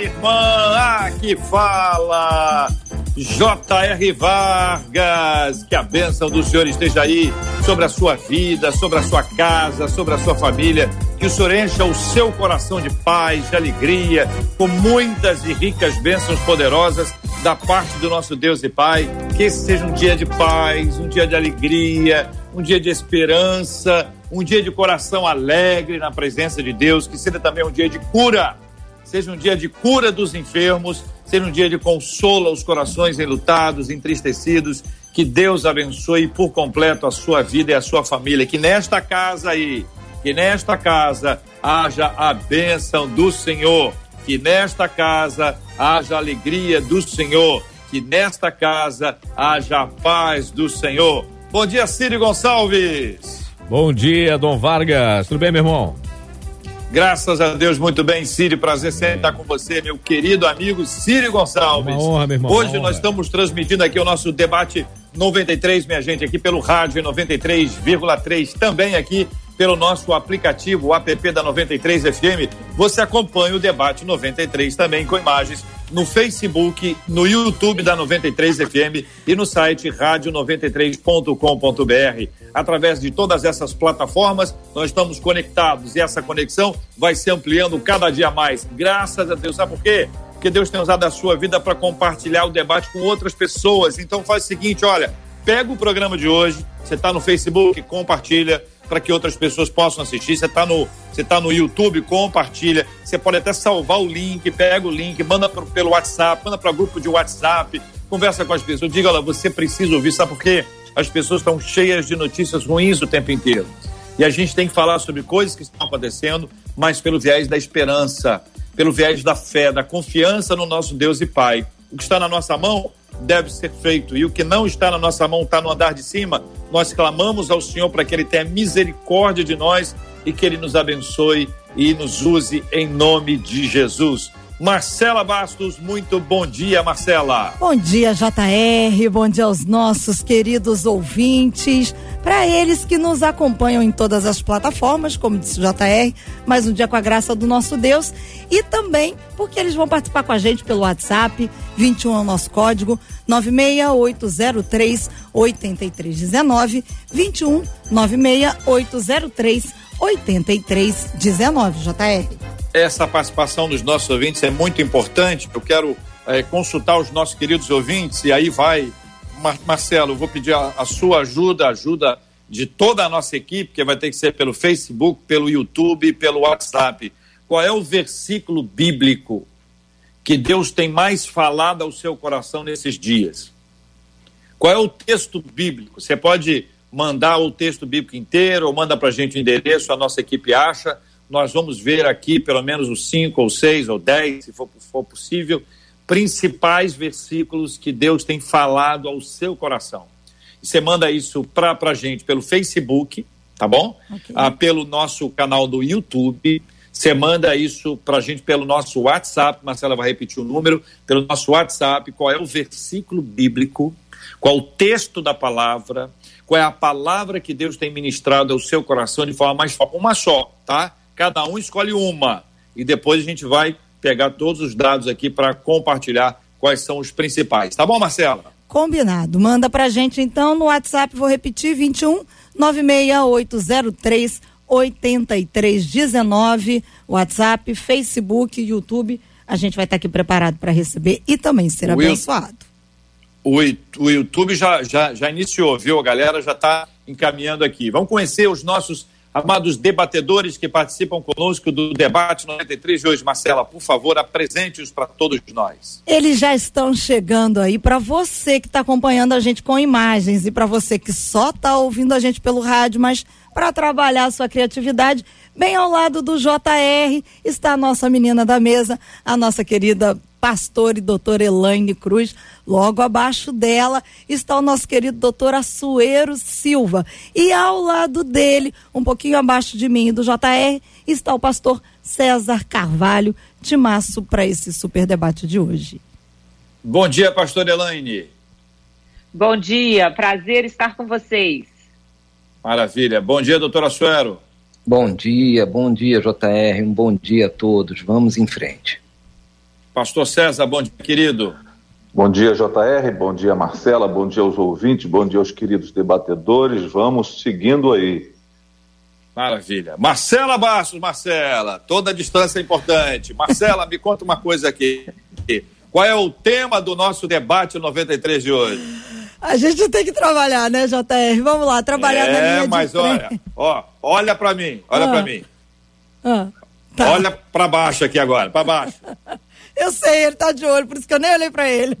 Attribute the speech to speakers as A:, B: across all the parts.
A: irmã. Aqui fala J.R. Vargas, que a bênção do Senhor esteja aí sobre a sua vida, sobre a sua casa, sobre a sua família. Que o Senhor encha o seu coração de paz, de alegria, com muitas e ricas bênçãos poderosas da parte do nosso Deus e Pai. Que esse seja um dia de paz, um dia de alegria, um dia de esperança, um dia de coração alegre na presença de Deus. Que seja também um dia de cura, seja um dia de cura dos enfermos Seja um dia de consolo aos corações enlutados, entristecidos. Que Deus abençoe por completo a sua vida e a sua família. Que nesta casa aí, que nesta casa haja a bênção do Senhor. Que nesta casa haja a alegria do Senhor. Que nesta casa haja a paz do Senhor. Bom dia, Círio Gonçalves.
B: Bom dia, Dom Vargas. Tudo bem, meu irmão?
A: Graças a Deus, muito bem, Círio. Prazer sempre estar com você, meu querido amigo Círio Gonçalves.
B: Uma honra, meu irmão.
A: Hoje nós estamos transmitindo aqui o nosso debate 93, minha gente, aqui pelo rádio 93,3, também aqui pelo nosso aplicativo, o app da 93 FM. Você acompanha o debate 93 também com imagens no Facebook, no YouTube da 93 FM e no site rádio93.com.br. Através de todas essas plataformas, nós estamos conectados e essa conexão vai se ampliando cada dia mais. Graças a Deus. Sabe por quê? Porque Deus tem usado a sua vida para compartilhar o debate com outras pessoas. Então faz o seguinte, olha, pega o programa de hoje, você está no Facebook, compartilha para que outras pessoas possam assistir. Você está no, você tá no YouTube, compartilha. Você pode até salvar o link, pega o link, manda pro, pelo WhatsApp, manda para grupo de WhatsApp, conversa com as pessoas, diga lá, você precisa ouvir, sabe por quê? As pessoas estão cheias de notícias ruins o tempo inteiro. E a gente tem que falar sobre coisas que estão acontecendo, mas pelo viés da esperança, pelo viés da fé, da confiança no nosso Deus e Pai. O que está na nossa mão deve ser feito. E o que não está na nossa mão está no andar de cima. Nós clamamos ao Senhor para que Ele tenha misericórdia de nós e que Ele nos abençoe e nos use em nome de Jesus. Marcela Bastos, muito bom dia, Marcela.
C: Bom dia, JR, bom dia aos nossos queridos ouvintes, para eles que nos acompanham em todas as plataformas, como disse o JR, mais um dia com a graça do nosso Deus, e também porque eles vão participar com a gente pelo WhatsApp, 21 é o nosso código, 96803 8319, 21 96803 8319, JR
A: essa participação dos nossos ouvintes é muito importante. Eu quero é, consultar os nossos queridos ouvintes e aí vai, Mar Marcelo, vou pedir a, a, sua ajuda, ajuda de toda a nossa equipe, que vai ter que ser pelo Facebook, pelo YouTube, pelo WhatsApp. Qual é o versículo bíblico que Deus tem mais falado ao seu coração nesses dias? Qual é o texto bíblico? Você pode mandar o texto bíblico inteiro ou manda para a gente o endereço, a nossa equipe acha nós vamos ver aqui pelo menos os cinco ou seis ou dez, se for, for possível, principais versículos que Deus tem falado ao seu coração. E você manda isso para a gente pelo Facebook, tá bom? Okay. Ah, pelo nosso canal do YouTube. Você manda isso para a gente pelo nosso WhatsApp. Marcela vai repetir o número. Pelo nosso WhatsApp, qual é o versículo bíblico, qual o texto da palavra, qual é a palavra que Deus tem ministrado ao seu coração de forma mais uma só, tá? Cada um escolhe uma e depois a gente vai pegar todos os dados aqui para compartilhar quais são os principais. Tá bom, Marcela?
C: Combinado. Manda pra gente então no WhatsApp, vou repetir, 21 96803 8319, WhatsApp, Facebook, YouTube. A gente vai estar aqui preparado para receber e também ser o abençoado.
A: O, o YouTube já, já, já iniciou, viu? A galera já está encaminhando aqui. Vamos conhecer os nossos Amados debatedores que participam conosco do debate 93 de hoje, Marcela, por favor, apresente-os para todos nós.
C: Eles já estão chegando aí para você que está acompanhando a gente com imagens e para você que só está ouvindo a gente pelo rádio, mas para trabalhar a sua criatividade, bem ao lado do JR está a nossa menina da mesa, a nossa querida pastor e doutor Elaine Cruz. Logo abaixo dela está o nosso querido doutor Assuero Silva. E ao lado dele, um pouquinho abaixo de mim e do JR, está o pastor César Carvalho, de maço para esse super debate de hoje.
A: Bom dia, pastor Elaine.
D: Bom dia, prazer estar com vocês.
A: Maravilha. Bom dia, doutor Assuero.
E: Bom dia, bom dia, JR. Um bom dia a todos. Vamos em frente.
A: Pastor César, bom dia, querido.
F: Bom dia, JR. Bom dia, Marcela. Bom dia aos ouvintes. Bom dia aos queridos debatedores. Vamos seguindo aí.
A: Maravilha. Marcela Bastos, Marcela. Toda a distância é importante. Marcela, me conta uma coisa aqui. Qual é o tema do nosso debate 93 de hoje?
C: A gente tem que trabalhar, né, JR? Vamos lá, trabalhar é, na linha
A: mas
C: de frente.
A: olha, ó, olha para mim, olha ah. para mim.
C: Ah, tá.
A: Olha para baixo aqui agora, para baixo.
C: Eu sei, ele tá de olho, por isso que eu nem olhei para ele.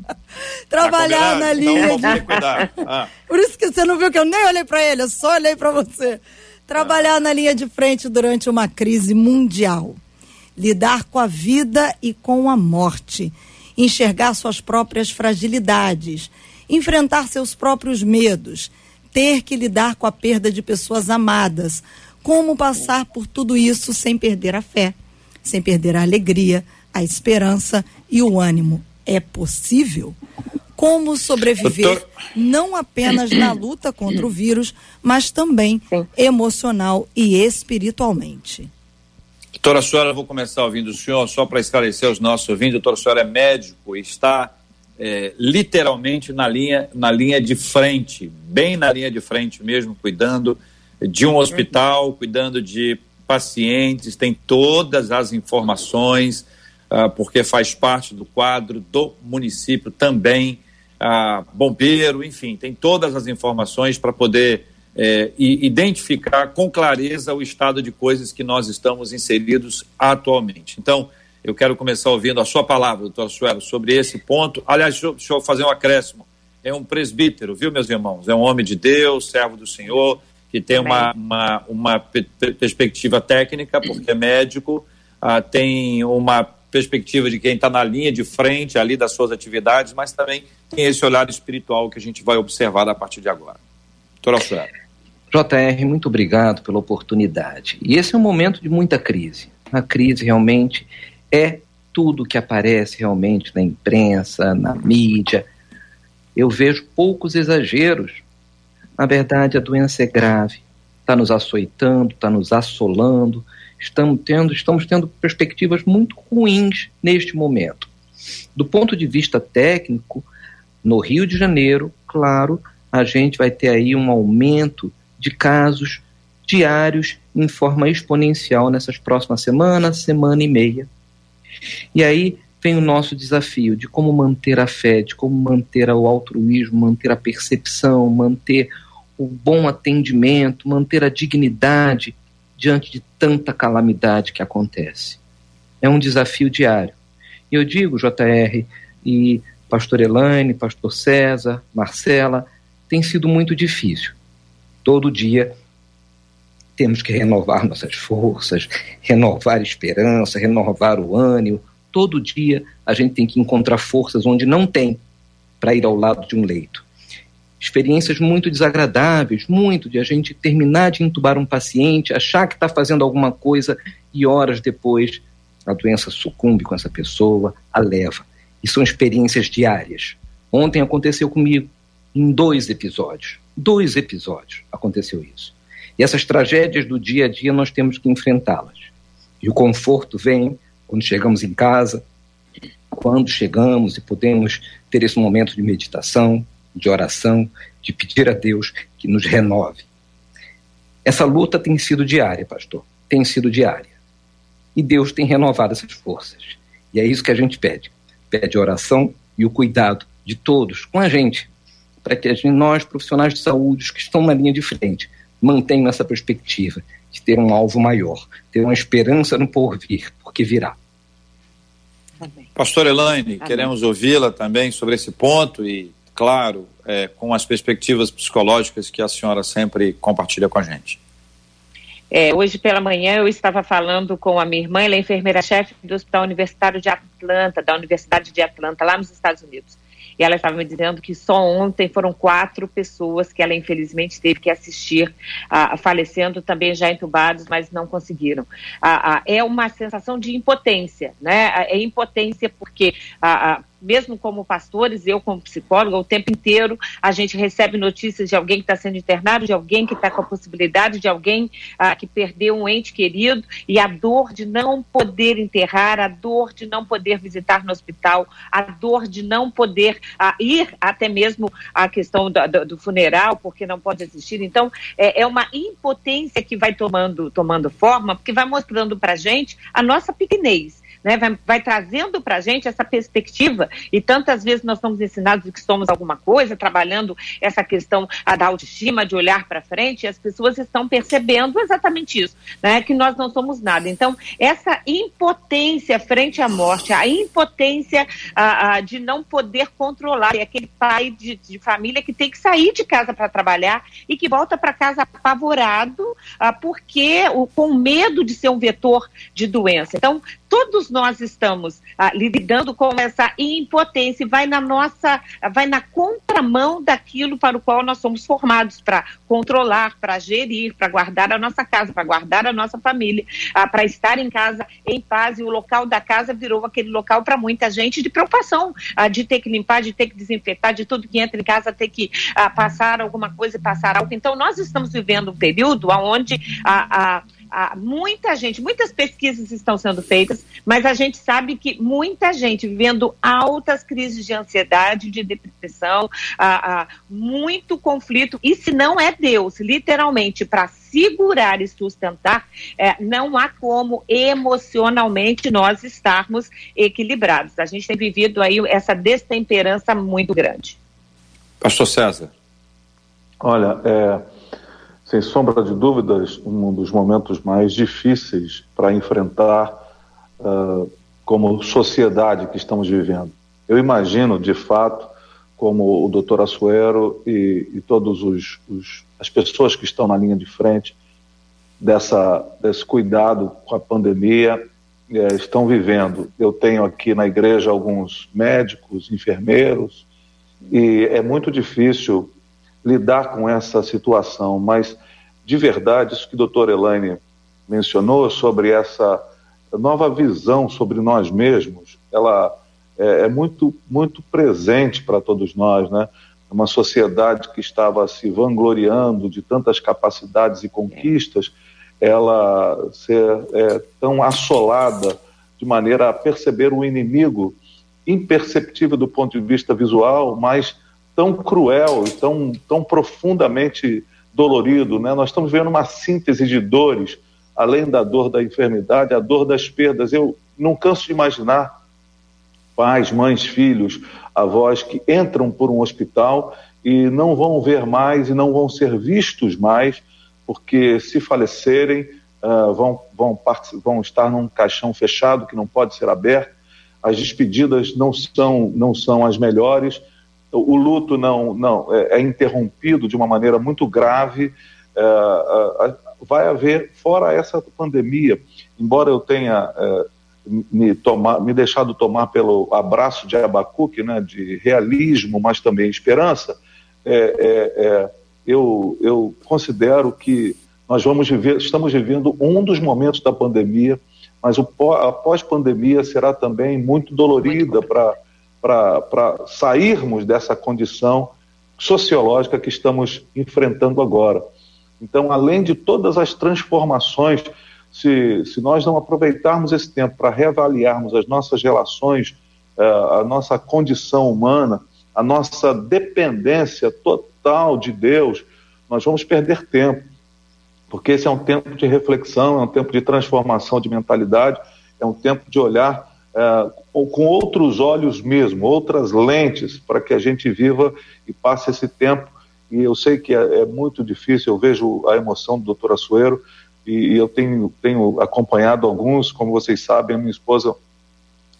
C: Trabalhar tá na linha então, de... ah. Por isso que você não viu que eu nem olhei para ele, eu só olhei para você. Trabalhar ah. na linha de frente durante uma crise mundial. Lidar com a vida e com a morte. Enxergar suas próprias fragilidades enfrentar seus próprios medos, ter que lidar com a perda de pessoas amadas. Como passar por tudo isso sem perder a fé, sem perder a alegria, a esperança e o ânimo? É possível? Como sobreviver Doutor... não apenas na luta contra o vírus, mas também emocional e espiritualmente?
A: Doutora, a senhora, vou começar ouvindo o senhor, só para esclarecer os nossos ouvintes. Doutora, a senhora é médico e está é, literalmente na linha, na linha de frente, bem na linha de frente mesmo, cuidando de um hospital, cuidando de pacientes, tem todas as informações, porque faz parte do quadro do município também, ah, bombeiro, enfim, tem todas as informações para poder é, identificar com clareza o estado de coisas que nós estamos inseridos atualmente. Então, eu quero começar ouvindo a sua palavra, doutor Suelo, sobre esse ponto. Aliás, deixa eu, deixa eu fazer um acréscimo. É um presbítero, viu, meus irmãos? É um homem de Deus, servo do Senhor, que tem uma, uma, uma perspectiva técnica, porque é médico, ah, tem uma perspectiva de quem está na linha de frente ali das suas atividades, mas também tem esse olhar espiritual que a gente vai observar a partir de agora. Doutor Alfredo.
E: JR, muito obrigado pela oportunidade. E esse é um momento de muita crise. A crise realmente é tudo que aparece realmente na imprensa, na mídia. Eu vejo poucos exageros. Na verdade, a doença é grave, está nos açoitando, está nos assolando. Estamos tendo, estamos tendo perspectivas muito ruins neste momento. Do ponto de vista técnico, no Rio de Janeiro, claro, a gente vai ter aí um aumento de casos diários em forma exponencial nessas próximas semanas, semana e meia. E aí vem o nosso desafio de como manter a fé, de como manter o altruísmo, manter a percepção, manter o bom atendimento, manter a dignidade diante de tanta calamidade que acontece. É um desafio diário. E eu digo, JR e pastor Elaine, pastor César, Marcela, tem sido muito difícil. Todo dia temos que renovar nossas forças, renovar esperança, renovar o ânimo. Todo dia a gente tem que encontrar forças onde não tem para ir ao lado de um leito. Experiências muito desagradáveis, muito de a gente terminar de entubar um paciente, achar que está fazendo alguma coisa e horas depois a doença sucumbe com essa pessoa, a leva. E são experiências diárias. Ontem aconteceu comigo, em dois episódios. Dois episódios aconteceu isso. E essas tragédias do dia a dia nós temos que enfrentá-las. E o conforto vem quando chegamos em casa, quando chegamos e podemos ter esse momento de meditação, de oração, de pedir a Deus que nos renove. Essa luta tem sido diária, pastor, tem sido diária. E Deus tem renovado essas forças. E é isso que a gente pede. Pede oração e o cuidado de todos com a gente, para que nós, profissionais de saúde, que estão na linha de frente, mantenham essa perspectiva de ter um alvo maior, ter uma esperança no porvir, porque virá.
A: Pastor Elaine, Amém. queremos ouvi-la também sobre esse ponto e, claro, é, com as perspectivas psicológicas que a senhora sempre compartilha com a gente.
D: É, hoje pela manhã eu estava falando com a minha irmã, ela é enfermeira-chefe do Hospital Universitário de Atlanta, da Universidade de Atlanta, lá nos Estados Unidos. E ela estava me dizendo que só ontem foram quatro pessoas que ela infelizmente teve que assistir, a, falecendo também já entubados, mas não conseguiram. é uma sensação de impotência, né? É impotência porque mesmo como pastores, eu como psicóloga, o tempo inteiro a gente recebe notícias de alguém que está sendo internado, de alguém que está com a possibilidade, de alguém ah, que perdeu um ente querido, e a dor de não poder enterrar, a dor de não poder visitar no hospital, a dor de não poder ah, ir até mesmo à questão do, do, do, funeral, porque não pode assistir. Então, é, é uma impotência que vai tomando, tomando forma, porque vai mostrando para a gente a nossa pequenez né, vai, vai trazendo para a gente essa perspectiva, e tantas vezes nós somos ensinados que somos alguma coisa, trabalhando essa questão da autoestima, de olhar para frente, e as pessoas estão percebendo exatamente isso, né, que nós não somos nada. Então, essa impotência frente à morte, a impotência a, de não poder controlar, é aquele pai de, de, família que tem que sair de casa para trabalhar e que volta para casa apavorado, a, porque o, com medo de ser um vetor de doença. Então, todos nós estamos ah, lidando com essa impotência, vai na nossa, vai na contramão daquilo para o qual nós somos formados para controlar, para gerir, para guardar a nossa casa, para guardar a nossa família, ah, para estar em casa em paz. E o local da casa virou aquele local para muita gente de preocupação, ah, de ter que limpar, de ter que desinfetar, de tudo que entra em casa ter que ah, passar alguma coisa e passar algo. Então nós estamos vivendo um período onde a, a muita gente, muitas pesquisas estão sendo feitas, mas a gente sabe que muita gente vivendo altas crises de ansiedade, de depressão, muito conflito. E se não é Deus, literalmente, para segurar e sustentar, é, não há como emocionalmente nós estarmos equilibrados. A gente tem vivido aí essa destemperança muito grande.
A: Pastor César.
F: Olha, é, sem sombra de dúvidas, um dos momentos mais difíceis para enfrentar uh, como sociedade que estamos vivendo. Eu imagino, de fato, como o doutor Assuero e, e todas as pessoas que estão na linha de frente dessa, desse cuidado com a pandemia é, estão vivendo. Eu tenho aqui na igreja alguns médicos, enfermeiros, e é muito difícil lidar com essa situação, mas de verdade, isso que o doutor Elaine mencionou sobre essa nova visão sobre nós mesmos, ela é, é muito, muito presente para todos nós, né? Uma sociedade que estava se vangloriando de tantas capacidades e conquistas, ela ser é, tão assolada de maneira a perceber o inimigo imperceptível do ponto de vista visual, mas tão cruel e tão, tão profundamente dolorido, né? Nós estamos vendo uma síntese de dores, além da dor da enfermidade, a dor das perdas. Eu não canso de imaginar pais, mães, filhos, avós que entram por um hospital e não vão ver mais e não vão ser vistos mais, porque se falecerem uh, vão, vão, vão estar num caixão fechado que não pode ser aberto. As despedidas não são, não são as melhores o luto não, não é, é interrompido de uma maneira muito grave. É, é, vai haver, fora essa pandemia, embora eu tenha é, me, tomar, me deixado tomar pelo abraço de Abacuque, né, de realismo, mas também esperança, é, é, eu, eu considero que nós vamos viver, estamos vivendo um dos momentos da pandemia, mas o, a pós-pandemia será também muito dolorida para para sairmos dessa condição sociológica que estamos enfrentando agora. Então, além de todas as transformações, se, se nós não aproveitarmos esse tempo para reavaliarmos as nossas relações, uh, a nossa condição humana, a nossa dependência total de Deus, nós vamos perder tempo. Porque esse é um tempo de reflexão, é um tempo de transformação de mentalidade, é um tempo de olhar é, com outros olhos mesmo, outras lentes, para que a gente viva e passe esse tempo. E eu sei que é, é muito difícil, eu vejo a emoção do doutor Assuero, e, e eu tenho, tenho acompanhado alguns, como vocês sabem, a minha esposa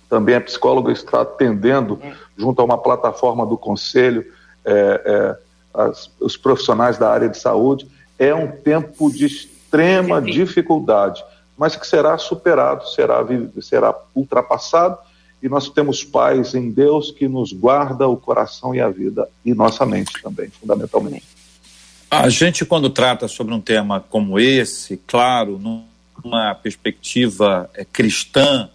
F: também é psicóloga, está atendendo junto a uma plataforma do Conselho é, é, as, os profissionais da área de saúde. É um tempo de extrema dificuldade, mas que será superado, será, será ultrapassado. E nós temos paz em Deus que nos guarda o coração e a vida e nossa mente também, fundamentalmente.
A: A gente, quando trata sobre um tema como esse, claro, numa perspectiva é, cristã,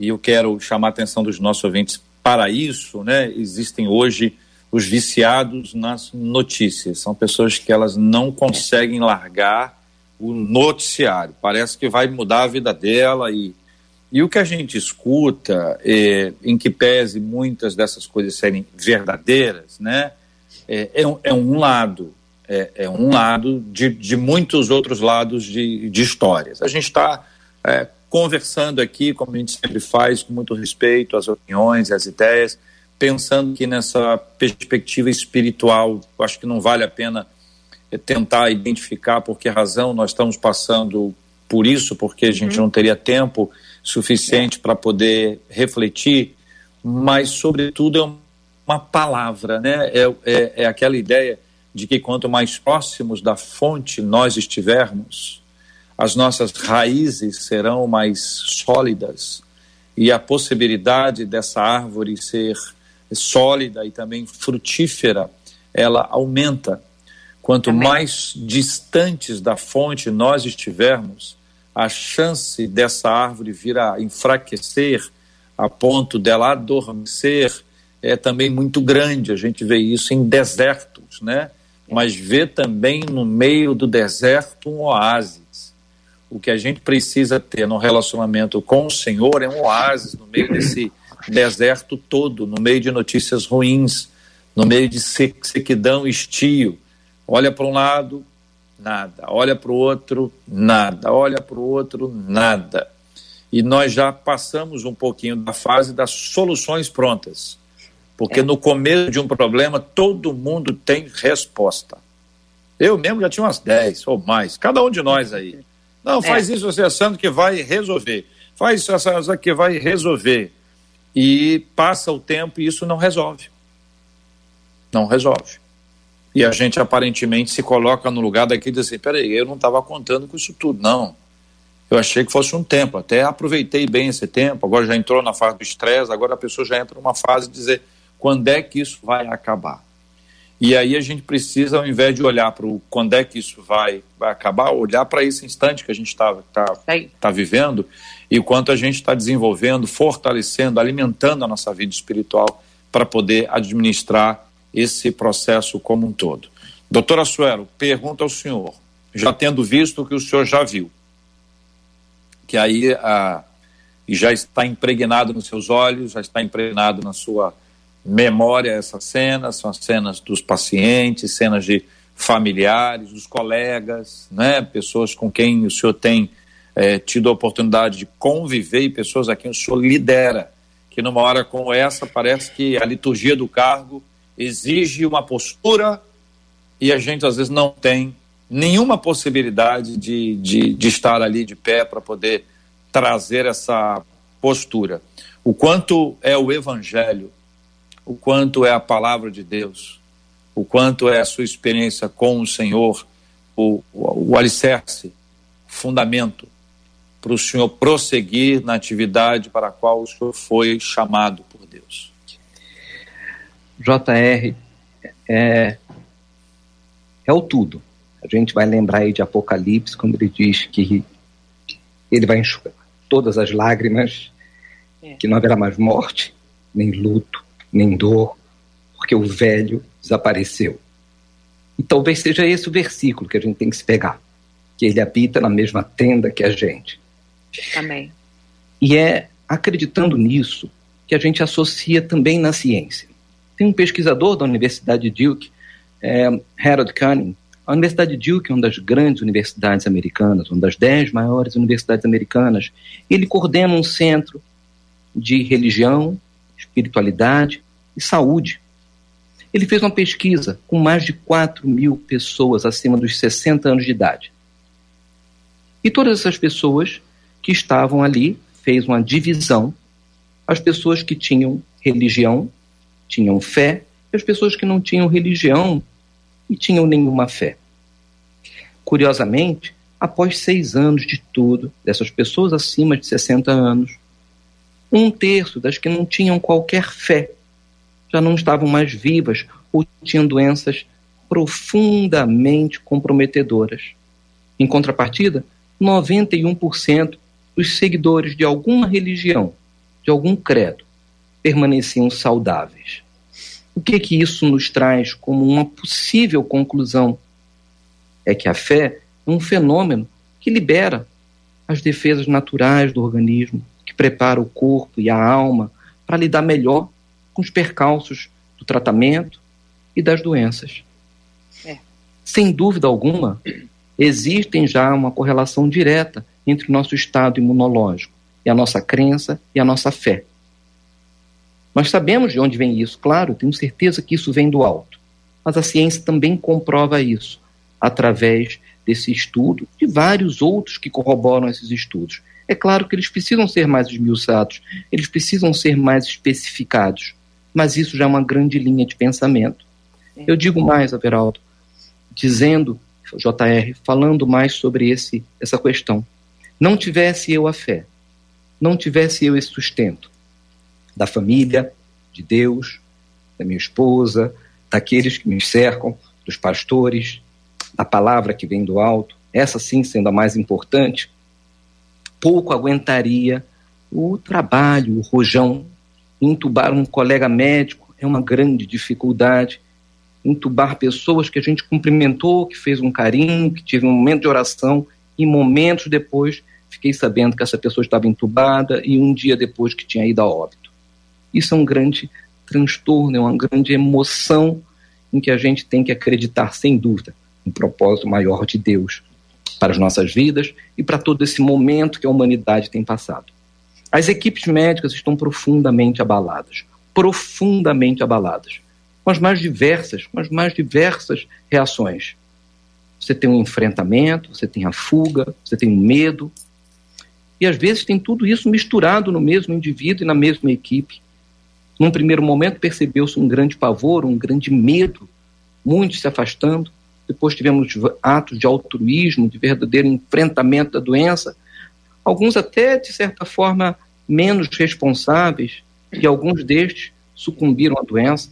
A: e eu quero chamar a atenção dos nossos ouvintes para isso, né? Existem hoje os viciados nas notícias. São pessoas que elas não conseguem largar o noticiário. Parece que vai mudar a vida dela e e o que a gente escuta, é, em que pese muitas dessas coisas serem verdadeiras, né, é, é, um, é lado, é, é, um lado de, de muitos outros lados de, de histórias. A gente está é, conversando aqui, como a gente sempre faz, com muito respeito às opiniões e às ideias, pensando que nessa perspectiva espiritual, acho que não vale a pena tentar identificar por que razão nós estamos passando por isso, porque a gente uhum. não teria tempo suficiente é. para poder refletir, mas, sobretudo, é uma palavra, né? É, é, é aquela ideia de que quanto mais próximos da fonte nós estivermos, as nossas raízes serão mais sólidas e a possibilidade dessa árvore ser sólida e também frutífera, ela aumenta. Quanto Amém. mais distantes da fonte nós estivermos, a chance dessa árvore vir a enfraquecer a ponto dela adormecer é também muito grande. A gente vê isso em desertos, né? Mas vê também no meio do deserto um oásis. O que a gente precisa ter no relacionamento com o Senhor é um oásis no meio desse deserto todo, no meio de notícias ruins, no meio de sequidão e estio. Olha para um lado, nada. Olha para o outro, nada. Olha para o outro, nada. E nós já passamos um pouquinho da fase das soluções prontas. Porque é. no começo de um problema, todo mundo tem resposta. Eu mesmo já tinha umas 10 ou mais, cada um de nós aí. Não, faz é. isso você achando que vai resolver. Faz isso achando que vai resolver. E passa o tempo e isso não resolve. Não resolve. E a gente aparentemente se coloca no lugar daqui e diz assim: peraí, eu não estava contando com isso tudo, não. Eu achei que fosse um tempo, até aproveitei bem esse tempo, agora já entrou na fase do estresse, agora a pessoa já entra numa fase de dizer quando é que isso vai acabar. E aí a gente precisa, ao invés de olhar para o quando é que isso vai, vai acabar, olhar para esse instante que a gente está tá, tá vivendo e quanto a gente está desenvolvendo, fortalecendo, alimentando a nossa vida espiritual para poder administrar esse processo como um todo. Doutora Suero, pergunta ao senhor, já tendo visto o que o senhor já viu, que aí a, e já está impregnado nos seus olhos, já está impregnado na sua memória essas cenas, são as cenas dos pacientes, cenas de familiares, dos colegas, né, pessoas com quem o senhor tem é, tido a oportunidade de conviver e pessoas a quem o senhor lidera, que numa hora como essa parece que a liturgia do cargo exige uma postura e a gente às vezes não tem nenhuma possibilidade de, de, de estar ali de pé para poder trazer essa postura. O quanto é o Evangelho, o quanto é a palavra de Deus, o quanto é a sua experiência com o Senhor, o, o, o alicerce, o fundamento para o Senhor prosseguir na atividade para a qual o Senhor foi chamado.
E: JR é, é o tudo. A gente vai lembrar aí de Apocalipse, quando ele diz que ele vai enxugar todas as lágrimas, é. que não haverá mais morte, nem luto, nem dor, porque o velho desapareceu. E talvez seja esse o versículo que a gente tem que se pegar, que ele habita na mesma tenda que a gente.
D: Amém.
E: E é acreditando nisso que a gente associa também na ciência. Tem um pesquisador da Universidade de Duke, é, Harold Cunning. A Universidade de Duke é uma das grandes universidades americanas, uma das dez maiores universidades americanas. Ele coordena um centro de religião, espiritualidade e saúde. Ele fez uma pesquisa com mais de 4 mil pessoas acima dos 60 anos de idade. E todas essas pessoas que estavam ali fez uma divisão. As pessoas que tinham religião tinham fé e as pessoas que não tinham religião e tinham nenhuma fé. Curiosamente, após seis anos de tudo, dessas pessoas acima de 60 anos, um terço das que não tinham qualquer fé já não estavam mais vivas ou tinham doenças profundamente comprometedoras. Em contrapartida, 91% dos seguidores de alguma religião, de algum credo, permaneciam saudáveis. O que que isso nos traz como uma possível conclusão? É que a fé é um fenômeno que libera as defesas naturais do organismo, que prepara o corpo e a alma para lidar melhor com os percalços do tratamento e das doenças. É. Sem dúvida alguma, existem já uma correlação direta entre o nosso estado imunológico e a nossa crença e a nossa fé. Nós sabemos de onde vem isso, claro, tenho certeza que isso vem do alto. Mas a ciência também comprova isso através desse estudo e vários outros que corroboram esses estudos. É claro que eles precisam ser mais esmiuçados, eles precisam ser mais especificados, mas isso já é uma grande linha de pensamento. Eu digo mais, Averaldo, dizendo, JR, falando mais sobre esse, essa questão. Não tivesse eu a fé, não tivesse eu esse sustento da família, de Deus, da minha esposa, daqueles que me cercam, dos pastores, a palavra que vem do alto, essa sim sendo a mais importante, pouco aguentaria o trabalho, o rojão. Intubar um colega médico é uma grande dificuldade. Intubar pessoas que a gente cumprimentou, que fez um carinho, que tive um momento de oração, e momentos depois fiquei sabendo que essa pessoa estava entubada e um dia depois que tinha ido a óbito. Isso é um grande transtorno, é uma grande emoção em que a gente tem que acreditar, sem dúvida, um propósito maior de Deus para as nossas vidas e para todo esse momento que a humanidade tem passado. As equipes médicas estão profundamente abaladas, profundamente abaladas, com as mais diversas, com as mais diversas reações. Você tem um enfrentamento, você tem a fuga, você tem o medo, e às vezes tem tudo isso misturado no mesmo indivíduo e na mesma equipe. Num primeiro momento percebeu-se um grande pavor, um grande medo, muitos se afastando, depois tivemos atos de altruísmo, de verdadeiro enfrentamento da doença, alguns até, de certa forma, menos responsáveis, e alguns destes sucumbiram à doença.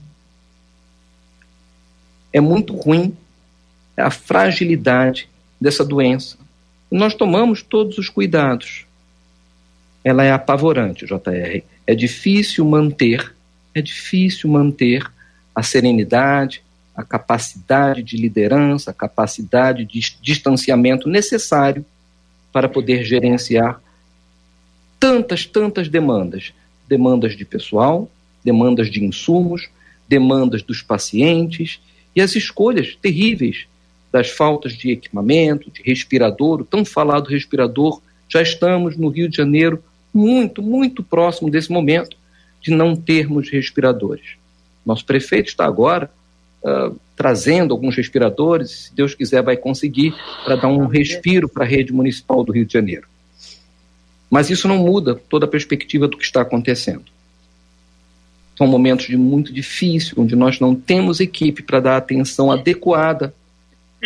E: É muito ruim a fragilidade dessa doença. Nós tomamos todos os cuidados. Ela é apavorante, JR. É difícil manter, é difícil manter a serenidade, a capacidade de liderança, a capacidade de distanciamento necessário para poder gerenciar tantas, tantas demandas. Demandas de pessoal, demandas de insumos, demandas dos pacientes e as escolhas terríveis das faltas de equipamento, de respirador, o tão falado respirador. Já estamos no Rio de Janeiro muito, muito próximo desse momento de não termos respiradores. Nosso prefeito está agora uh, trazendo alguns respiradores, se Deus quiser vai conseguir, para dar um respiro para a rede municipal do Rio de Janeiro. Mas isso não muda toda a perspectiva do que está acontecendo. São momentos de muito difícil, onde nós não temos equipe para dar atenção adequada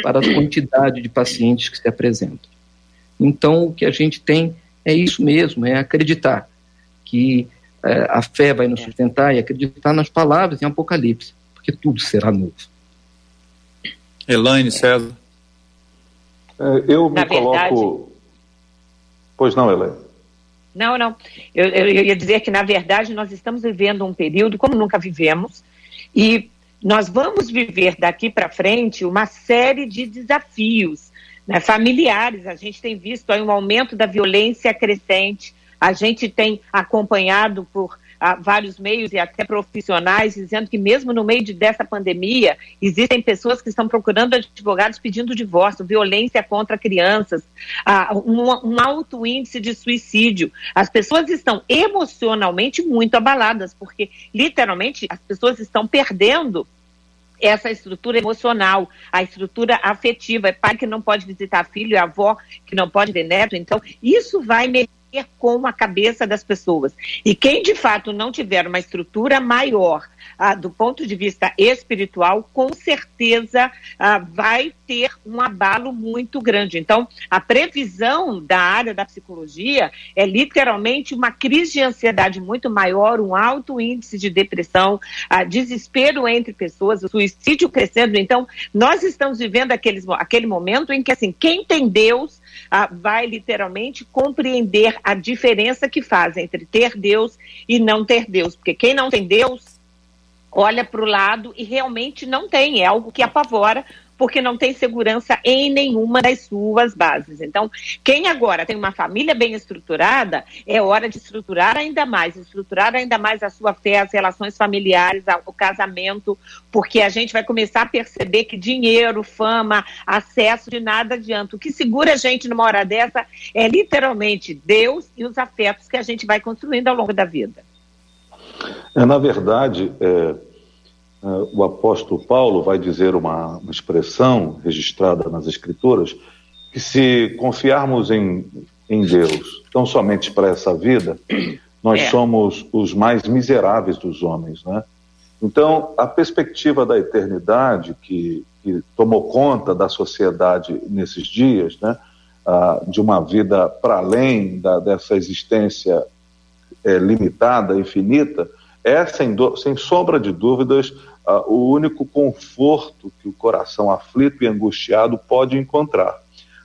E: para a quantidade de pacientes que se apresentam. Então, o que a gente tem é isso mesmo, é acreditar que é, a fé vai nos sustentar e acreditar nas palavras em Apocalipse porque tudo será novo.
A: Elaine, César.
F: É, eu me Na coloco. Verdade... Pois não, Elaine.
D: Não, não. Eu, eu, eu ia dizer que, na verdade, nós estamos vivendo um período como nunca vivemos e nós vamos viver daqui para frente uma série de desafios né, familiares. A gente tem visto aí um aumento da violência crescente, a gente tem acompanhado por vários meios e até profissionais dizendo que mesmo no meio de, dessa pandemia existem pessoas que estão procurando advogados pedindo divórcio, violência contra crianças, um, um alto índice de suicídio. As pessoas estão emocionalmente muito abaladas porque literalmente as pessoas estão perdendo essa estrutura emocional, a estrutura afetiva. É pai que não pode visitar filho, é avó que não pode ver neto. Então, isso vai com a cabeça das pessoas. E quem de fato não tiver uma estrutura maior ah, do ponto de vista espiritual, com certeza ah, vai ter um abalo muito grande. Então, a previsão da área da psicologia é literalmente uma crise de ansiedade muito maior, um alto índice de depressão, ah, desespero entre pessoas, o suicídio crescendo. Então, nós estamos vivendo aqueles, aquele momento em que, assim, quem tem Deus ah, vai literalmente compreender a diferença que faz entre ter Deus e não ter Deus. Porque quem não tem Deus olha para o lado e realmente não tem, é algo que apavora, porque não tem segurança em nenhuma das suas bases. Então, quem agora tem uma família bem estruturada, é hora de estruturar ainda mais, estruturar ainda mais a sua fé, as relações familiares, o casamento, porque a gente vai começar a perceber que dinheiro, fama, acesso de nada adianta. O que segura a gente numa hora dessa é literalmente Deus e os afetos que a gente vai construindo ao longo da vida.
F: É, na verdade, é, o apóstolo Paulo vai dizer uma, uma, expressão registrada nas Escrituras que se confiarmos em, em Deus tão somente para essa vida, nós é. somos os mais miseráveis dos homens, né? Então, a perspectiva da eternidade que, que tomou conta da sociedade nesses dias, né? Ah, de uma vida para além da, dessa existência é, limitada e finita, é, sem, do, sem sombra de dúvidas, uh, o único conforto que o coração aflito e angustiado pode encontrar.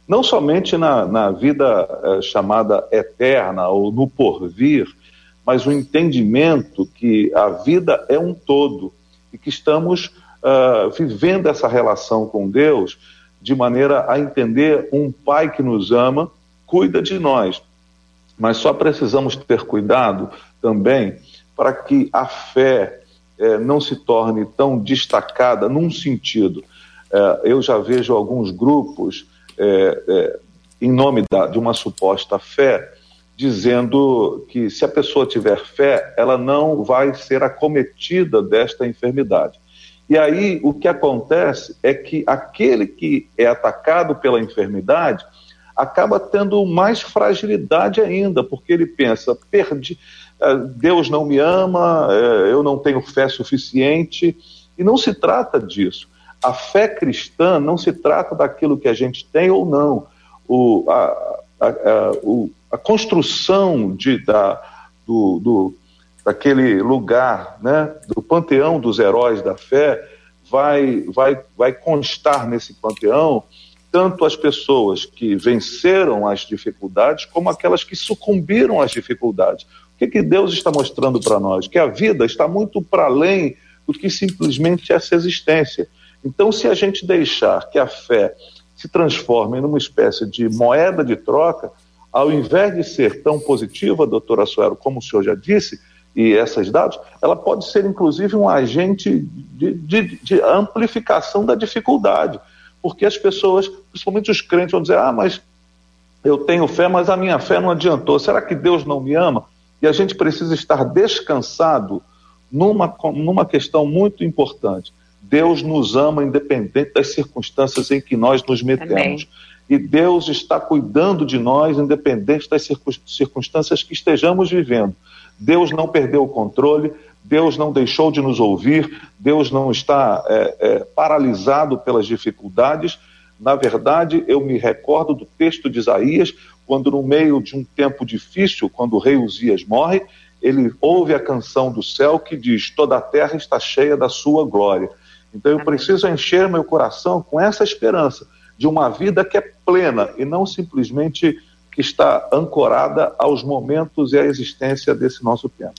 F: Não somente na, na vida uh, chamada eterna ou no porvir, mas o entendimento que a vida é um todo e que estamos uh, vivendo essa relação com Deus de maneira a entender um Pai que nos ama, cuida de nós. Mas só precisamos ter cuidado também para que a fé é, não se torne tão destacada num sentido. É, eu já vejo alguns grupos, é, em nome da, de uma suposta fé, dizendo que se a pessoa tiver fé, ela não vai ser acometida desta enfermidade. E aí o que acontece é que aquele que é atacado pela enfermidade acaba tendo mais fragilidade ainda, porque ele pensa, perdi, Deus não me ama, é, eu não tenho fé suficiente. E não se trata disso. A fé cristã não se trata daquilo que a gente tem ou não. O, a, a, a, o, a construção de, da, do, do, daquele lugar, né, do panteão dos heróis da fé, vai, vai, vai constar nesse panteão tanto as pessoas que venceram as dificuldades, como aquelas que sucumbiram às dificuldades. O que, que Deus está mostrando para nós? Que a vida está muito para além do que simplesmente essa existência. Então, se a gente deixar que a fé se transforme numa espécie de moeda de troca, ao invés de ser tão positiva, doutora Assuero, como o senhor já disse, e essas dados, ela pode ser inclusive um agente de, de, de, amplificação da dificuldade, porque as pessoas, principalmente os crentes, vão dizer: ah, mas eu tenho fé, mas a minha fé não adiantou. Será que Deus não me ama? E a gente precisa estar descansado numa, numa questão muito importante. Deus nos ama independente das circunstâncias em que nós nos metemos. Amém. E Deus está cuidando de nós independente das circunstâncias que estejamos vivendo. Deus não perdeu o controle, Deus não deixou de nos ouvir, Deus não está é, é, paralisado pelas dificuldades. Na verdade, eu me recordo do texto de Isaías, quando no meio de um tempo difícil, quando o rei Uzias morre, ele ouve a canção do céu que diz: toda a terra está cheia da sua glória. Então eu preciso encher meu coração com essa esperança de uma vida que é plena e não simplesmente que está ancorada aos momentos e à existência desse nosso tempo.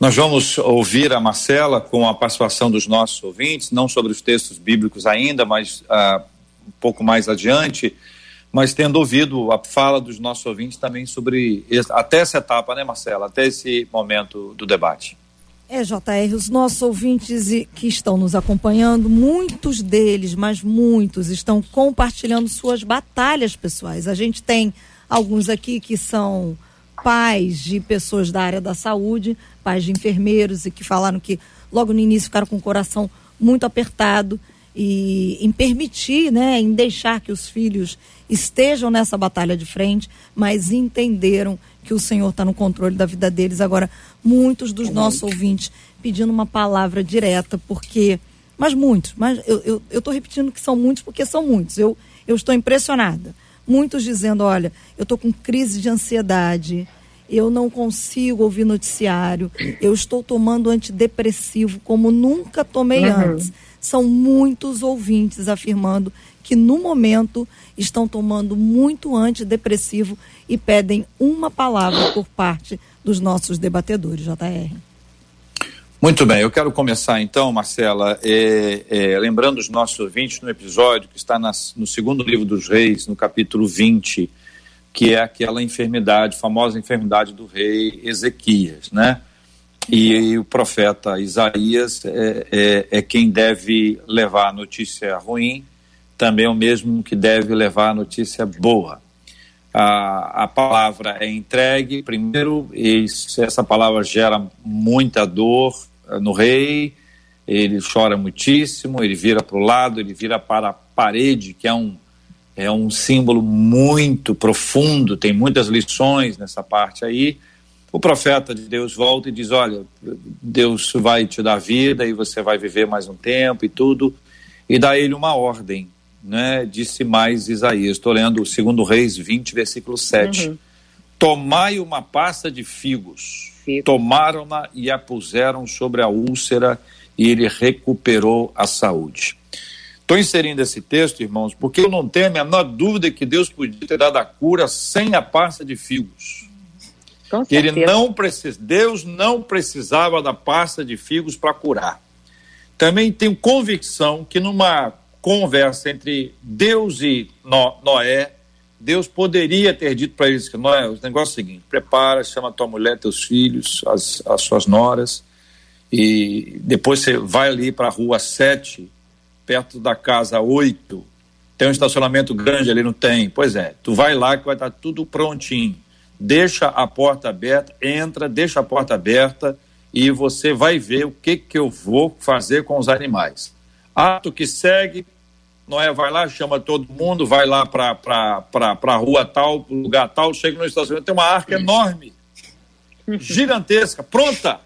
A: Nós vamos ouvir a Marcela com a participação dos nossos ouvintes, não sobre os textos bíblicos ainda, mas uh, um pouco mais adiante mas tendo ouvido a fala dos nossos ouvintes também sobre até essa etapa, né, Marcela, até esse momento do debate.
C: É, JR, os nossos ouvintes que estão nos acompanhando, muitos deles, mas muitos, estão compartilhando suas batalhas pessoais. A gente tem alguns aqui que são pais de pessoas da área da saúde, pais de enfermeiros, e que falaram que logo no início ficaram com o coração muito apertado e em permitir, né, em deixar que os filhos estejam nessa batalha de frente, mas entenderam que o Senhor está no controle da vida deles. Agora, muitos dos nossos ouvintes pedindo uma palavra direta, porque. Mas muitos, mas eu estou repetindo que são muitos, porque são muitos. Eu, eu estou impressionada. Muitos dizendo: olha, eu estou com crise de ansiedade, eu não consigo ouvir noticiário, eu estou tomando antidepressivo como nunca tomei uhum. antes. São muitos ouvintes afirmando que no momento estão tomando muito antidepressivo e pedem uma palavra por parte dos nossos debatedores, JR.
A: Muito bem, eu quero começar então, Marcela, é, é, lembrando os nossos ouvintes no episódio que está nas, no segundo livro dos reis, no capítulo 20, que é aquela enfermidade, famosa enfermidade do rei Ezequias, né? E, e o profeta Isaías é, é, é quem deve levar a notícia ruim também é o mesmo que deve levar a notícia boa. A, a palavra é entregue, primeiro, e essa palavra gera muita dor eh, no rei, ele chora muitíssimo, ele vira para o lado, ele vira para a parede, que é um, é um símbolo muito profundo, tem muitas lições nessa parte aí. O profeta de Deus volta e diz: Olha, Deus vai te dar vida e você vai viver mais um tempo e tudo, e dá ele uma ordem né, disse mais Isaías. Estou lendo o segundo Reis 20, versículo 7. Uhum. Tomai uma pasta de figos. Tomaram-na e a puseram sobre a úlcera e ele recuperou a saúde. Estou inserindo esse texto, irmãos, porque eu não tenho a menor dúvida que Deus podia ter dado a cura sem a pasta de figos. Ele não precis... Deus não precisava da pasta de figos para curar. Também tenho convicção que numa conversa entre Deus e Noé, Deus poderia ter dito para eles que Noé, o negócio é o seguinte: prepara, chama tua mulher, teus filhos, as, as suas noras, e depois você vai ali para a rua 7, perto da casa 8. Tem um estacionamento grande ali, não tem? Pois é, tu vai lá que vai estar tudo prontinho. Deixa a porta aberta, entra, deixa a porta aberta e você vai ver o que, que eu vou fazer com os animais. Ato que segue, Noé vai lá, chama todo mundo, vai lá para a rua tal, lugar tal, chega no estacionamento, tem uma arca enorme, gigantesca, pronta.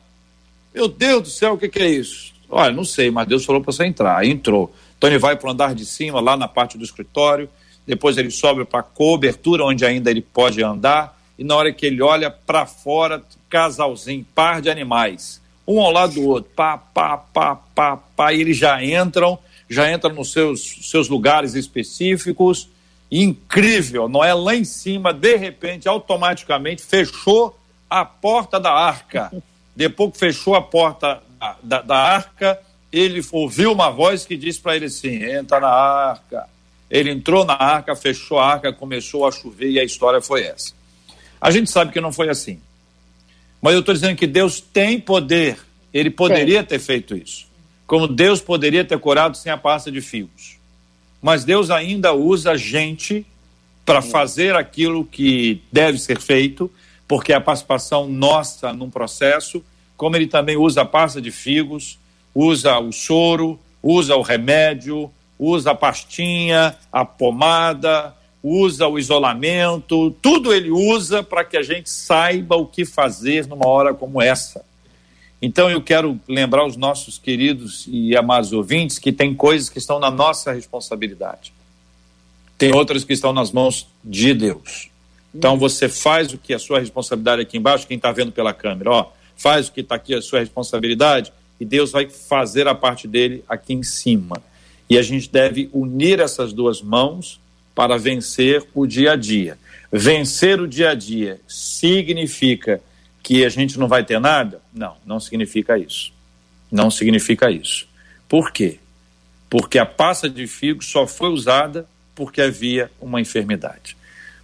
A: Meu Deus do céu, o que, que é isso? Olha, não sei, mas Deus falou para você entrar. Entrou. Então ele vai para o andar de cima, lá na parte do escritório, depois ele sobe para a cobertura, onde ainda ele pode andar, e na hora que ele olha para fora, casalzinho, par de animais, um ao lado do outro, pá, pá, pá, pá, pá, e eles já entram já entra nos seus, seus lugares específicos. Incrível, não é? Lá em cima, de repente, automaticamente fechou a porta da arca. Depois que fechou a porta da, da, da arca, ele ouviu uma voz que disse para ele assim: entra na arca. Ele entrou na arca, fechou a arca, começou a chover e a história foi essa. A gente sabe que não foi assim. Mas eu estou dizendo que Deus tem poder, ele poderia Sim. ter feito isso como Deus poderia ter curado sem a pasta de fios. Mas Deus ainda usa gente para fazer aquilo que deve ser feito, porque é a participação nossa num processo, como ele também usa a pasta de figos, usa o soro, usa o remédio, usa a pastinha, a pomada, usa o isolamento, tudo ele usa para que a gente saiba o que fazer numa hora como essa. Então eu quero lembrar os nossos queridos e amados ouvintes que tem coisas que estão na nossa responsabilidade. Tem outras que estão nas mãos de Deus. Então você faz o que é a sua responsabilidade aqui embaixo, quem está vendo pela câmera, ó, faz o que está aqui a sua responsabilidade e Deus vai fazer a parte dele aqui em cima. E a gente deve unir essas duas mãos para vencer o dia a dia. Vencer o dia a dia significa que a gente não vai ter nada? Não, não significa isso. Não significa isso. Por quê? Porque a pasta de figo só foi usada porque havia uma enfermidade.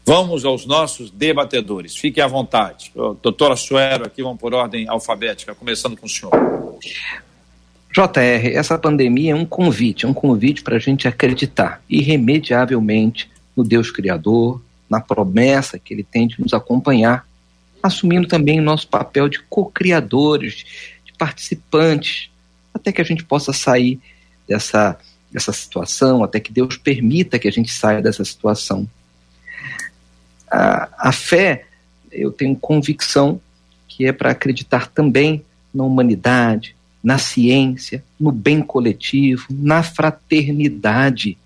A: Vamos aos nossos debatedores. Fiquem à vontade. Doutora Suero, aqui vamos por ordem alfabética, começando com o senhor.
E: JR, essa pandemia é um convite, é um convite para a gente acreditar irremediavelmente no Deus Criador, na promessa que Ele tem de nos acompanhar assumindo também o nosso papel de co-criadores, de participantes, até que a gente possa sair dessa, dessa situação, até que Deus permita que a gente saia dessa situação. A, a fé eu tenho convicção que é para acreditar também na humanidade, na ciência, no bem coletivo, na fraternidade.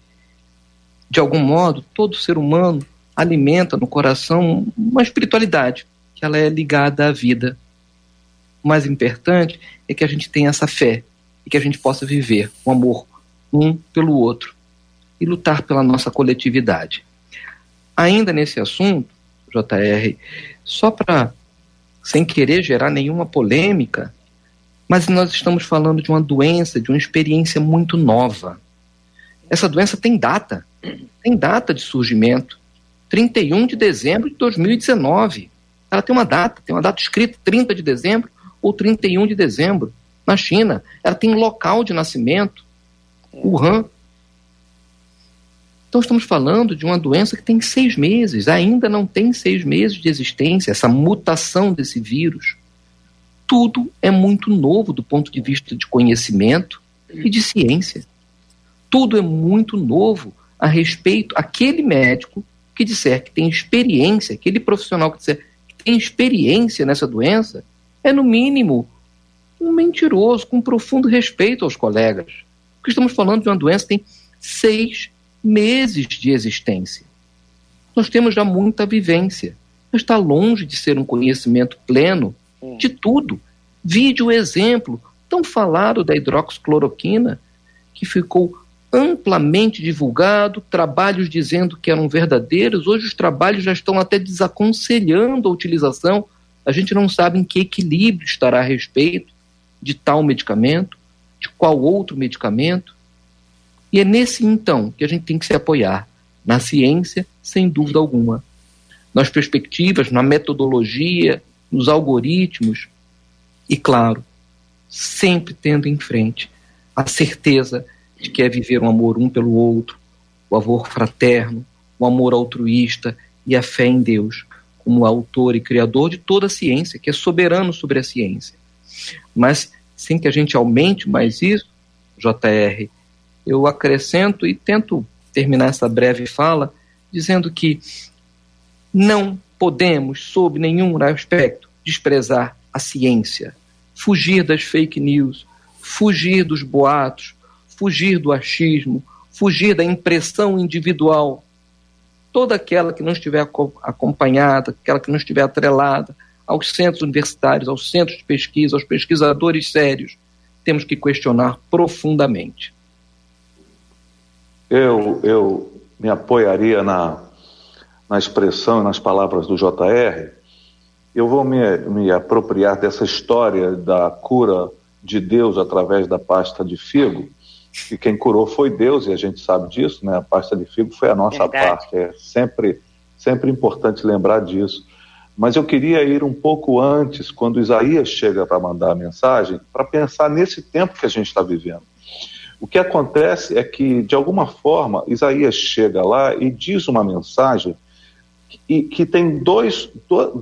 E: De algum modo, todo ser humano alimenta no coração uma espiritualidade, que ela é ligada à vida. O mais importante é que a gente tenha essa fé e que a gente possa viver o amor um pelo outro e lutar pela nossa coletividade. Ainda nesse assunto, JR, só para, sem querer gerar nenhuma polêmica, mas nós estamos falando de uma doença, de uma experiência muito nova. Essa doença tem data, tem data de surgimento. 31 de dezembro de 2019. Ela tem uma data, tem uma data escrita 30 de dezembro ou 31 de dezembro na China. Ela tem local de nascimento, Wuhan. Então estamos falando de uma doença que tem seis meses, ainda não tem seis meses de existência, essa mutação desse vírus. Tudo é muito novo do ponto de vista de conhecimento e de ciência. Tudo é muito novo a respeito aquele médico que disser que tem experiência, aquele profissional que disser que tem experiência nessa doença, é no mínimo um mentiroso com profundo respeito aos colegas. Porque estamos falando de uma doença que tem seis meses de existência. Nós temos já muita vivência, mas está longe de ser um conhecimento pleno de tudo. Vide o exemplo tão falado da hidroxicloroquina, que ficou amplamente divulgado, trabalhos dizendo que eram verdadeiros, hoje os trabalhos já estão até desaconselhando a utilização. A gente não sabe em que equilíbrio estará a respeito de tal medicamento, de qual outro medicamento. E é nesse então que a gente tem que se apoiar na ciência, sem dúvida alguma, nas perspectivas, na metodologia, nos algoritmos e, claro, sempre tendo em frente a certeza de que é viver um amor um pelo outro, o amor fraterno, o amor altruísta e a fé em Deus, como autor e criador de toda a ciência, que é soberano sobre a ciência. Mas sem que a gente aumente mais isso, JR, eu acrescento e tento terminar essa breve fala dizendo que não podemos, sob nenhum aspecto, desprezar a ciência, fugir das fake news, fugir dos boatos, fugir do achismo, fugir da impressão individual. Toda aquela que não estiver acompanhada, aquela que não estiver atrelada aos centros universitários, aos centros de pesquisa, aos pesquisadores sérios, temos que questionar profundamente.
F: Eu, eu me apoiaria na, na expressão e nas palavras do JR. Eu vou me, me apropriar dessa história da cura de Deus através da pasta de figo, que quem curou foi Deus, e a gente sabe disso, né? A pasta de figo foi a nossa Verdade. parte. É sempre, sempre importante lembrar disso. Mas eu queria ir um pouco antes, quando Isaías chega para mandar a mensagem, para pensar nesse tempo que a gente está vivendo. O que acontece é que, de alguma forma, Isaías chega lá e diz uma mensagem que, que tem dois,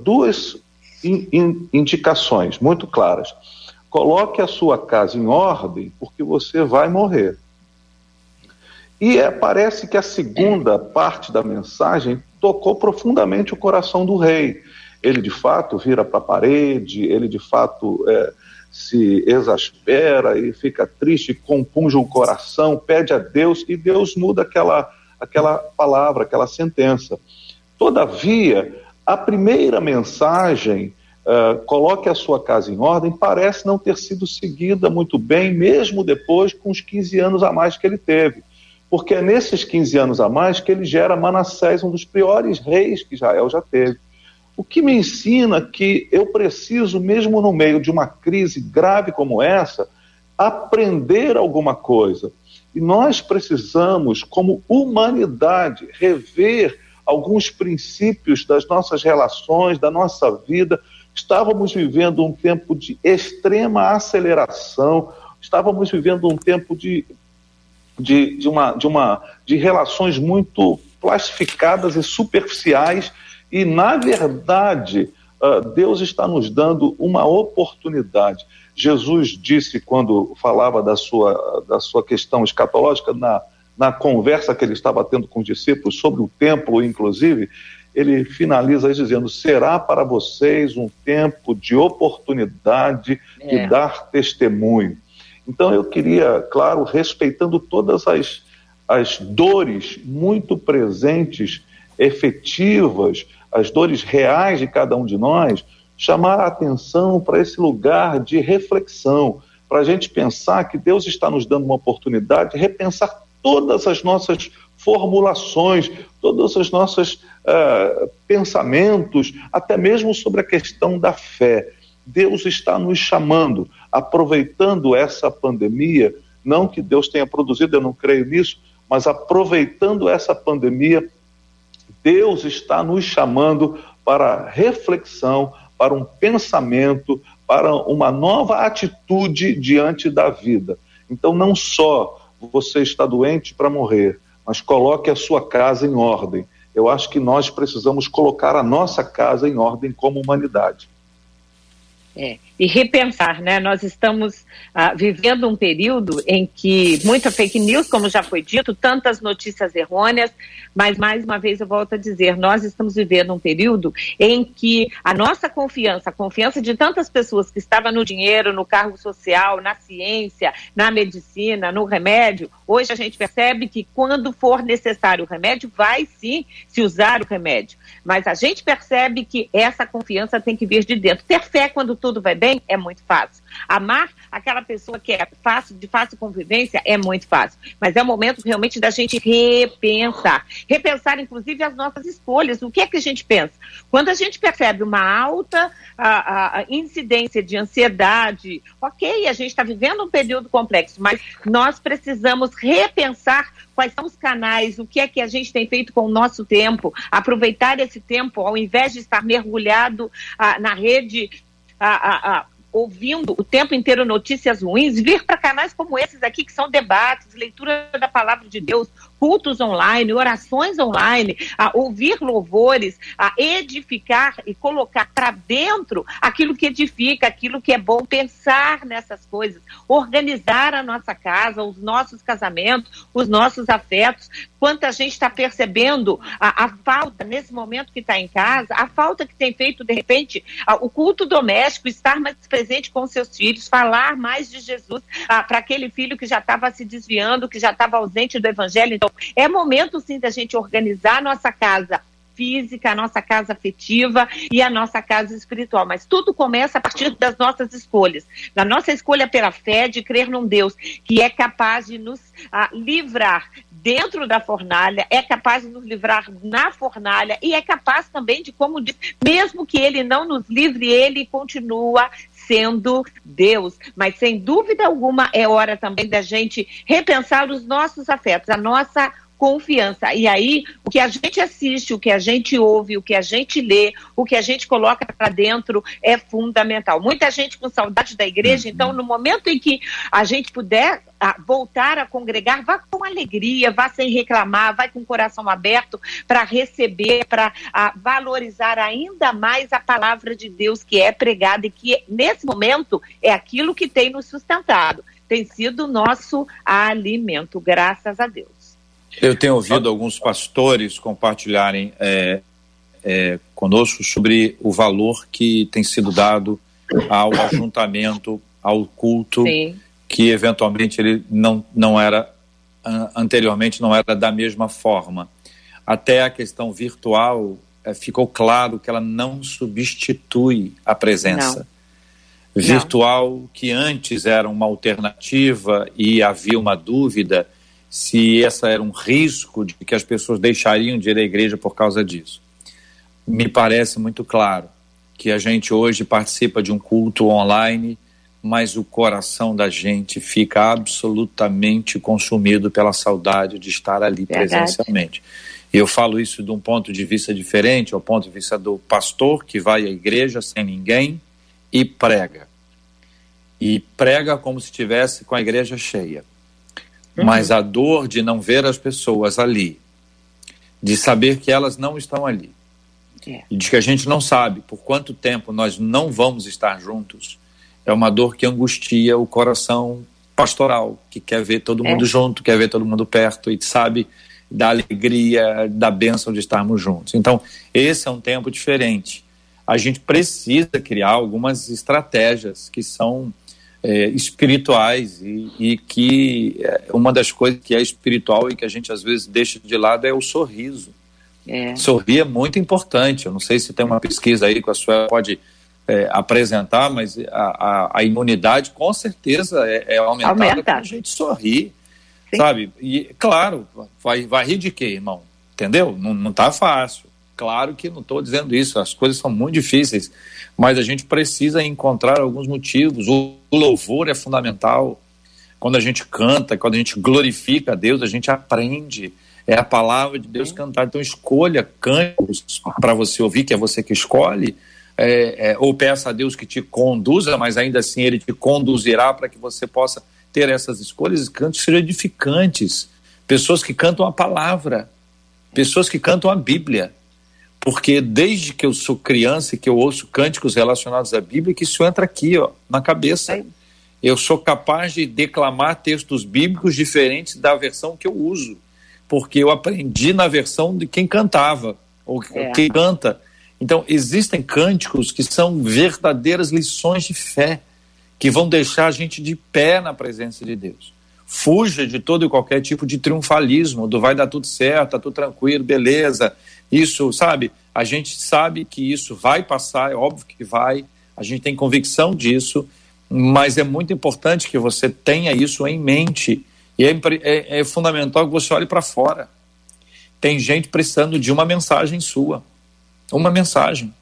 F: duas indicações muito claras. Coloque a sua casa em ordem, porque você vai morrer. E é, parece que a segunda parte da mensagem tocou profundamente o coração do rei ele de fato vira para a parede, ele de fato é, se exaspera e fica triste, compunge o coração, pede a Deus e Deus muda aquela, aquela palavra, aquela sentença. Todavia, a primeira mensagem, uh, coloque a sua casa em ordem, parece não ter sido seguida muito bem, mesmo depois com os 15 anos a mais que ele teve. Porque é nesses 15 anos a mais que ele gera Manassés, um dos piores reis que Israel já teve. O que me ensina que eu preciso, mesmo no meio de uma crise grave como essa, aprender alguma coisa. E nós precisamos, como humanidade, rever alguns princípios das nossas relações, da nossa vida. Estávamos vivendo um tempo de extrema aceleração, estávamos vivendo um tempo de, de, de, uma, de, uma, de relações muito plastificadas e superficiais e, na verdade, uh, Deus está nos dando uma oportunidade. Jesus disse, quando falava da sua, da sua questão escatológica, na, na conversa que ele estava tendo com os discípulos sobre o templo, inclusive, ele finaliza dizendo: será para vocês um tempo de oportunidade é. de dar testemunho. Então eu queria, claro, respeitando todas as, as dores muito presentes, efetivas, as dores reais de cada um de nós, chamar a atenção para esse lugar de reflexão, para a gente pensar que Deus está nos dando uma oportunidade de repensar todas as nossas formulações, todos os nossos uh, pensamentos, até mesmo sobre a questão da fé. Deus está nos chamando, aproveitando essa pandemia, não que Deus tenha produzido, eu não creio nisso, mas aproveitando essa pandemia, Deus está nos chamando para reflexão, para um pensamento, para uma nova atitude diante da vida. Então, não só você está doente para morrer, mas coloque a sua casa em ordem. Eu acho que nós precisamos colocar a nossa casa em ordem como humanidade.
D: É, e repensar, né? Nós estamos ah, vivendo um período em que muita fake news, como já foi dito, tantas notícias errôneas, mas mais uma vez eu volto a dizer, nós estamos vivendo um período em que a nossa confiança, a confiança de tantas pessoas que estavam no dinheiro, no cargo social, na ciência, na medicina, no remédio, hoje a gente percebe que quando for necessário o remédio, vai sim se usar o remédio. Mas a gente percebe que essa confiança tem que vir de dentro. Ter fé quando tudo vai bem é muito fácil. Amar aquela pessoa que é fácil, de fácil convivência é muito fácil. Mas é o momento realmente da gente repensar. Repensar, inclusive, as nossas escolhas. O que é que a gente pensa? Quando a gente percebe uma alta a, a incidência de ansiedade, ok, a gente está vivendo um período complexo, mas nós precisamos repensar quais são os canais, o que é que a gente tem feito com o nosso tempo, aproveitar esse tempo, ao invés de estar mergulhado ah, na rede. Ah, ah, ouvindo o tempo inteiro notícias ruins, vir para canais como esses aqui, que são debates, leitura da palavra de Deus, cultos online, orações online, a ouvir louvores, a edificar e colocar para dentro aquilo que edifica, aquilo que é bom, pensar nessas coisas, organizar a nossa casa, os nossos casamentos, os nossos afetos. Quanta gente está percebendo a, a, falta nesse momento que está em casa, a falta que tem feito, de repente, a, o culto doméstico, estar mais presente com seus filhos, falar mais de Jesus para aquele filho que já estava se desviando, que já estava ausente do evangelho. Então, então, é momento sim da gente organizar a nossa casa física, a nossa casa afetiva e a nossa casa espiritual. Mas tudo começa a partir das nossas escolhas. Da nossa escolha pela fé de crer num Deus que é capaz de nos ah, livrar dentro da fornalha, é capaz de nos livrar na fornalha e é capaz também de, como diz, mesmo que ele não nos livre, ele continua sendo Deus. Mas sem dúvida alguma é hora também da gente repensar os nossos afetos, a nossa confiança. E aí, o que a gente assiste, o que a gente ouve, o que a gente lê, o que a gente coloca para dentro é fundamental. Muita gente com saudade da igreja, uhum. então, no momento em que a gente puder a, voltar a congregar, vá com alegria, vá sem reclamar, vai com o coração aberto para receber, para valorizar ainda mais a palavra de Deus que é pregada e que, nesse momento, é aquilo que tem nos sustentado. Tem sido nosso alimento, graças a Deus.
A: Eu tenho ouvido alguns pastores compartilharem é, é, conosco sobre o valor que tem sido dado ao ajuntamento, ao culto, Sim. que eventualmente ele não, não era, anteriormente não era da mesma forma. Até a questão virtual é, ficou claro que ela não substitui a presença. Não. Virtual, não. que antes era uma alternativa e havia uma dúvida, se essa era um risco de que as pessoas deixariam de ir à igreja por causa disso. Me parece muito claro que a gente hoje participa de um culto online, mas o coração da gente fica absolutamente consumido pela saudade de estar ali Verdade. presencialmente. Eu falo isso de um ponto de vista diferente, ao ponto de vista do pastor que vai à igreja sem ninguém e prega. E prega como se estivesse com a igreja cheia Uhum. Mas a dor de não ver as pessoas ali, de saber que elas não estão ali, é. e de que a gente não sabe por quanto tempo nós não vamos estar juntos, é uma dor que angustia o coração pastoral, que quer ver todo mundo é. junto, quer ver todo mundo perto e sabe da alegria, da bênção de estarmos juntos. Então, esse é um tempo diferente. A gente precisa criar algumas estratégias que são é, espirituais e, e que é, uma das coisas que é espiritual e que a gente às vezes deixa de lado é o sorriso. É. Sorrir é muito importante. Eu não sei se tem uma pesquisa aí que a sua pode é, apresentar, mas a, a, a, imunidade com certeza é, é aumentada Aumenta. quando a gente sorri, Sim. sabe? E claro, vai, vai rir de quê, irmão? Entendeu? Não, não tá fácil. Claro que não estou dizendo isso, as coisas são muito difíceis, mas a gente precisa encontrar alguns motivos. O louvor é fundamental. Quando a gente canta, quando a gente glorifica a Deus, a gente aprende. É a palavra de Deus cantar. Então escolha cânticos para você ouvir, que é você que escolhe, é, é, ou peça a Deus que te conduza, mas ainda assim Ele te conduzirá para que você possa ter essas escolhas e cantos sejam edificantes. Pessoas que cantam a palavra, pessoas que cantam a Bíblia. Porque desde que eu sou criança e que eu ouço cânticos relacionados à Bíblia, que isso entra aqui, ó, na cabeça. Eu sou capaz de declamar textos bíblicos diferentes da versão que eu uso, porque eu aprendi na versão de quem cantava, ou é. quem canta. Então, existem cânticos que são verdadeiras lições de fé, que vão deixar a gente de pé na presença de Deus. Fuja de todo e qualquer tipo de triunfalismo, do vai dar tudo certo, tá tudo tranquilo, beleza. Isso, sabe? A gente sabe que isso vai passar, é óbvio que vai, a gente tem convicção disso, mas é muito importante que você tenha isso em mente. E é, é, é fundamental que você olhe para fora. Tem gente precisando de uma mensagem sua. Uma mensagem.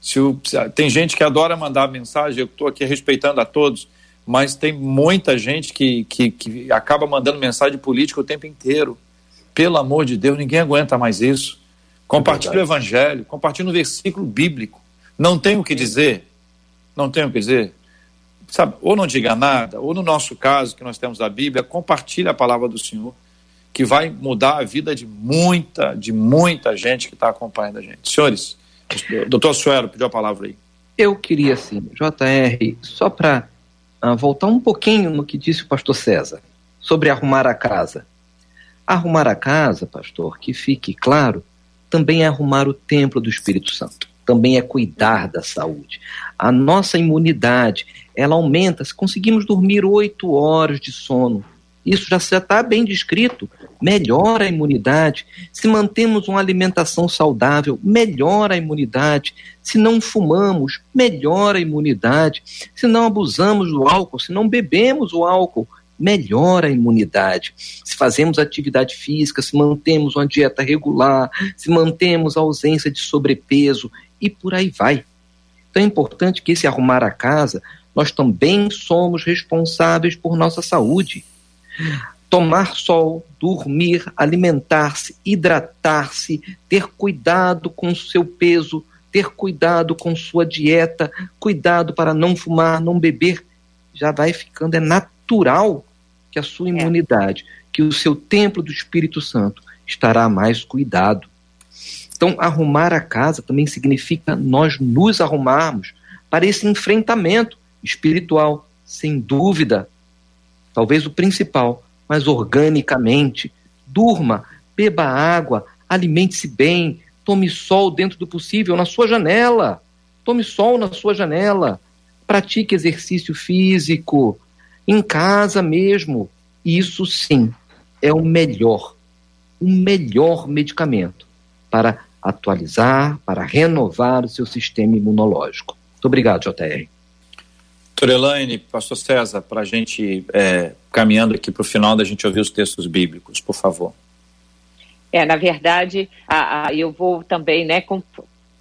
A: Se o, tem gente que adora mandar mensagem, eu estou aqui respeitando a todos, mas tem muita gente que, que, que acaba mandando mensagem política o tempo inteiro. Pelo amor de Deus, ninguém aguenta mais isso. Compartilhe é o evangelho, compartilhe um versículo bíblico. Não tem o que dizer, não tem o que dizer. Sabe, ou não diga nada, ou no nosso caso, que nós temos a Bíblia, compartilhe a palavra do Senhor, que vai mudar a vida de muita, de muita gente que está acompanhando a gente. Senhores, doutor Suero pediu a palavra aí.
E: Eu queria, assim, JR, só para uh, ah, voltar um pouquinho no que disse o pastor César, sobre arrumar a casa. Arrumar a casa, pastor, que fique claro, também é arrumar o templo do Espírito Santo, também é cuidar da saúde. A nossa imunidade, ela aumenta se conseguimos dormir oito horas de sono. Isso já está bem descrito. Melhora a imunidade. Se mantemos uma alimentação saudável, melhora a imunidade. Se não fumamos, melhora a imunidade. Se não abusamos do álcool, se não bebemos o álcool, melhora a imunidade. Se fazemos atividade física, se mantemos uma dieta regular, se mantemos a ausência de sobrepeso e por aí vai. Então é importante que esse arrumar a casa, nós também somos responsáveis por nossa saúde. Tomar sol, dormir, alimentar-se, hidratar-se, ter cuidado com o seu peso, ter cuidado com sua dieta, cuidado para não fumar, não beber, já vai ficando é natural que a sua é. imunidade, que o seu templo do Espírito Santo estará mais cuidado. Então, arrumar a casa também significa nós nos arrumarmos para esse enfrentamento espiritual, sem dúvida. Talvez o principal, mas organicamente. Durma, beba água, alimente-se bem, tome sol dentro do possível na sua janela. Tome sol na sua janela. Pratique exercício físico, em casa mesmo. Isso sim é o melhor, o melhor medicamento para atualizar, para renovar o seu sistema imunológico. Muito obrigado, JR.
A: Doutora Elaine, pastor César, para a gente, é, caminhando aqui para o final da gente ouvir os textos bíblicos, por favor.
D: É, na verdade, a, a, eu vou também né, com,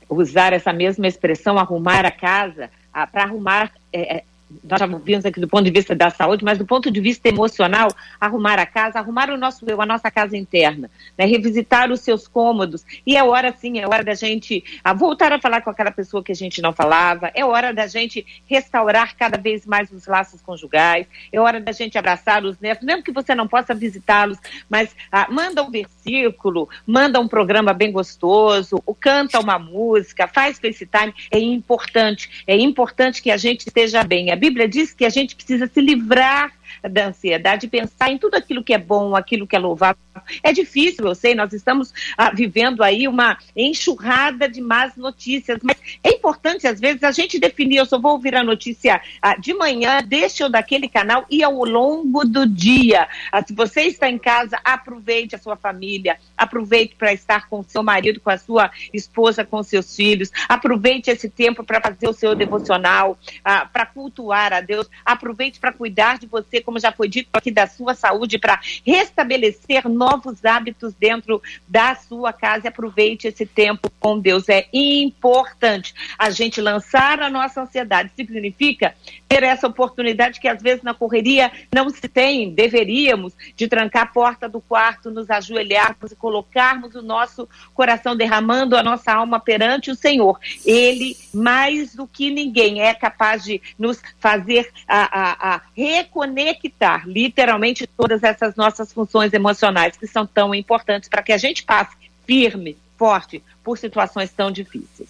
D: usar essa mesma expressão, arrumar a casa, para arrumar é, é nós já vimos aqui do ponto de vista da saúde, mas do ponto de vista emocional, arrumar a casa, arrumar o nosso eu, a nossa casa interna, né? revisitar os seus cômodos. E é hora, sim, é hora da gente a voltar a falar com aquela pessoa que a gente não falava, é hora da gente restaurar cada vez mais os laços conjugais, é hora da gente abraçar os netos, mesmo que você não possa visitá-los, mas ah, manda um versículo, manda um programa bem gostoso, ou canta uma música, faz FaceTime, é importante, é importante que a gente esteja bem. A Bíblia diz que a gente precisa se livrar da ansiedade, pensar em tudo aquilo que é bom, aquilo que é louvável. É difícil, eu sei, nós estamos ah, vivendo aí uma enxurrada de más notícias, mas é importante, às vezes, a gente definir, eu só vou ouvir a notícia ah, de manhã, deixa eu daquele canal e ao longo do dia. Ah, se você está em casa, aproveite a sua família, aproveite para estar com o seu marido, com a sua esposa, com seus filhos, aproveite esse tempo para fazer o seu devocional, ah, para cultuar a Deus, aproveite para cuidar de você, como já foi dito aqui, da sua saúde, para restabelecer novos hábitos dentro da sua casa e aproveite esse tempo com Deus. É importante a gente lançar a nossa ansiedade. Significa ter essa oportunidade que às vezes na correria não se tem, deveríamos, de trancar a porta do quarto, nos ajoelharmos e colocarmos o nosso coração derramando a nossa alma perante o Senhor. Ele, mais do que ninguém, é capaz de nos fazer a, a, a literalmente todas essas nossas funções emocionais que são tão importantes para que a gente passe firme, forte, por situações tão difíceis.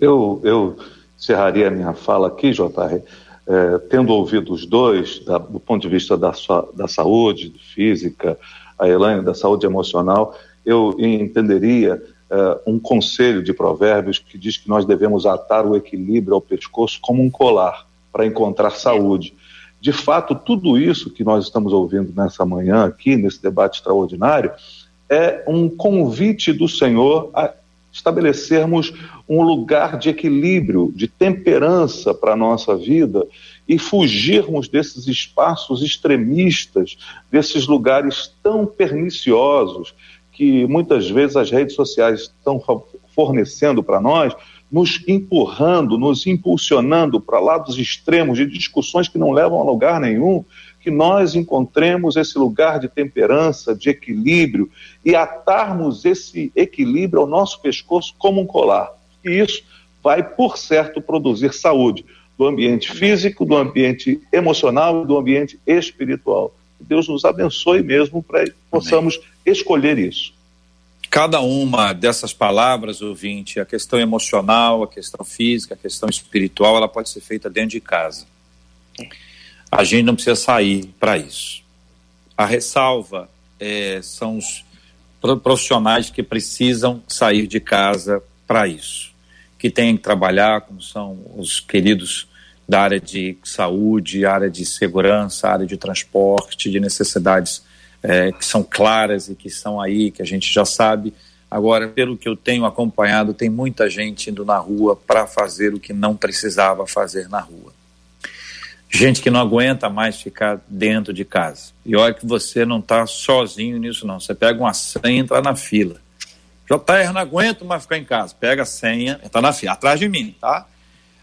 F: Eu, eu encerraria a minha fala aqui, JR, é, tendo ouvido os dois, da, do ponto de vista da, sua, da saúde física, a Elaine, da saúde emocional, eu entenderia é, um conselho de provérbios que diz que nós devemos atar o equilíbrio ao pescoço como um colar para encontrar saúde. De fato, tudo isso que nós estamos ouvindo nessa manhã aqui, nesse debate extraordinário, é um convite do Senhor a estabelecermos um lugar de equilíbrio, de temperança para a nossa vida e fugirmos desses espaços extremistas, desses lugares tão perniciosos que muitas vezes as redes sociais estão fornecendo para nós, nos empurrando, nos impulsionando para lados extremos de discussões que não levam a lugar nenhum, que nós encontremos esse lugar de temperança, de equilíbrio e atarmos esse equilíbrio ao nosso pescoço como um colar. E isso vai, por certo, produzir saúde do ambiente físico, do ambiente emocional e do ambiente espiritual. Deus nos abençoe mesmo para que possamos escolher isso.
A: Cada uma dessas palavras, ouvinte, a questão emocional, a questão física, a questão espiritual, ela pode ser feita dentro de casa. A gente não precisa sair para isso. A ressalva é, são os profissionais que precisam sair de casa para isso, que têm que trabalhar, como são os queridos da área de saúde, área de segurança, área de transporte, de necessidades é, que são claras e que são aí, que a gente já sabe. Agora, pelo que eu tenho acompanhado, tem muita gente indo na rua para fazer o que não precisava fazer na rua. Gente que não aguenta mais ficar dentro de casa. E olha que você não está sozinho nisso, não. Você pega uma senha e entra na fila. JR, não aguento mais ficar em casa. Pega a senha, está na fila, atrás de mim, tá?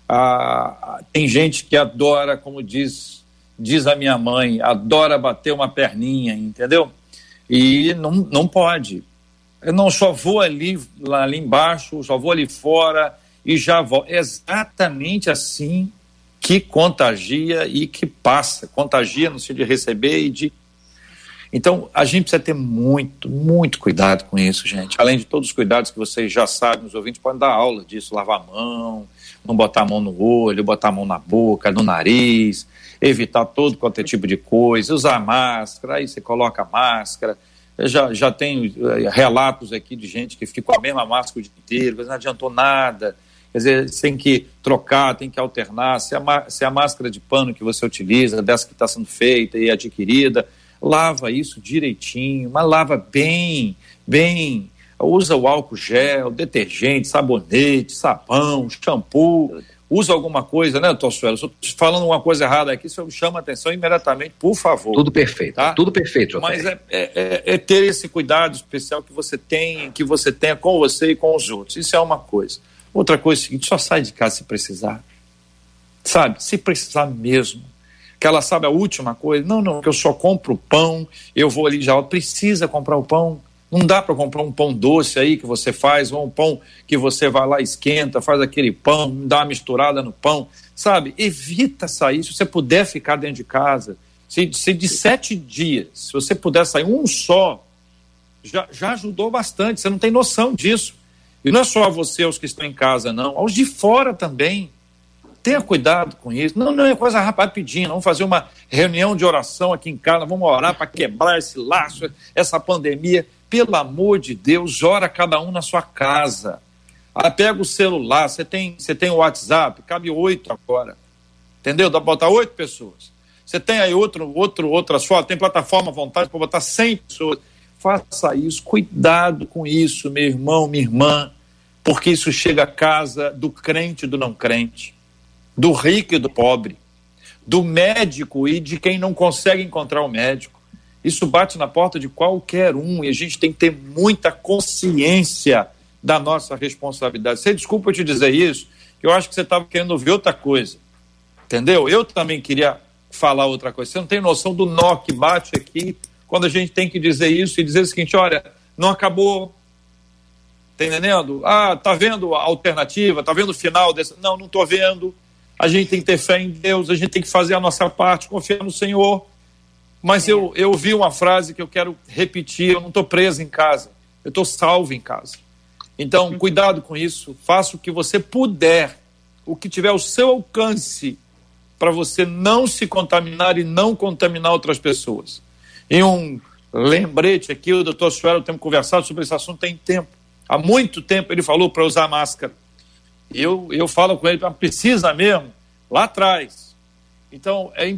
A: Ah, tem gente que adora, como diz, diz a minha mãe, adora bater uma perninha, entendeu? E não, não pode. Eu não só vou ali, lá, ali embaixo, só vou ali fora e já volto. É exatamente assim que contagia e que passa. Contagia no sentido de receber e de. Então, a gente precisa ter muito, muito cuidado com isso, gente. Além de todos os cuidados que vocês já sabem, os ouvintes podem dar aula disso, lavar a mão, não botar a mão no olho, botar a mão na boca, no nariz, evitar todo qualquer tipo de coisa, usar máscara, aí você coloca máscara. Eu já, já tenho eh, relatos aqui de gente que ficou a mesma máscara o dia inteiro, mas não adiantou nada Quer dizer, tem que trocar, tem que alternar. Se a, se a máscara de pano que você utiliza, dessa que está sendo feita e adquirida, lava isso direitinho, mas lava bem, bem. Usa o álcool gel, detergente, sabonete, sabão, shampoo. Usa alguma coisa, né, Tossuelo? Se eu estou falando uma coisa errada aqui, se eu chamo a atenção imediatamente, por favor.
E: Tudo perfeito, tá? Tudo perfeito,
A: Mas é, é, é, é ter esse cuidado especial que você tem, que você tenha com você e com os outros. Isso é uma coisa. Outra coisa é o seguinte: só sai de casa se precisar. Sabe? Se precisar mesmo. Que ela sabe a última coisa. Não, não, que eu só compro pão, eu vou ali já. Precisa comprar o pão. Não dá para comprar um pão doce aí que você faz, ou um pão que você vai lá, esquenta, faz aquele pão, dá uma misturada no pão. Sabe? Evita sair. Se você puder ficar dentro de casa, se, se de sete dias, se você puder sair um só, já, já ajudou bastante. Você não tem noção disso. E não é só a você, aos que estão em casa, não, aos de fora também. Tenha cuidado com isso. Não, não é coisa rapidinha. Vamos fazer uma reunião de oração aqui em casa. Vamos orar para quebrar esse laço, essa pandemia. Pelo amor de Deus, ora cada um na sua casa. Ah, pega o celular. Você tem, você tem o WhatsApp, cabe oito agora. Entendeu? Dá para botar oito pessoas. Você tem aí outro, outro, outras fotos, tem plataforma à vontade para botar 100 pessoas. Faça isso, cuidado com isso, meu irmão, minha irmã, porque isso chega à casa do crente e do não crente, do rico e do pobre, do médico e de quem não consegue encontrar o médico. Isso bate na porta de qualquer um e a gente tem que ter muita consciência da nossa responsabilidade. Você desculpa eu te dizer isso, eu acho que você estava querendo ouvir outra coisa. Entendeu? Eu também queria falar outra coisa. Você não tem noção do nó que bate aqui quando a gente tem que dizer isso e dizer o seguinte: olha, não acabou. Tá entendendo? Ah, tá vendo a alternativa? Tá vendo o final desse? Não, não tô vendo. A gente tem que ter fé em Deus, a gente tem que fazer a nossa parte, confiar no Senhor. Mas eu, eu vi uma frase que eu quero repetir: eu não estou preso em casa, eu estou salvo em casa. Então, cuidado com isso, faça o que você puder, o que tiver ao seu alcance para você não se contaminar e não contaminar outras pessoas. Em um lembrete aqui, o doutor Suelo tem conversado sobre esse assunto tem tempo. Há muito tempo ele falou para usar máscara. Eu, eu falo com ele, precisa mesmo, lá atrás. Então, é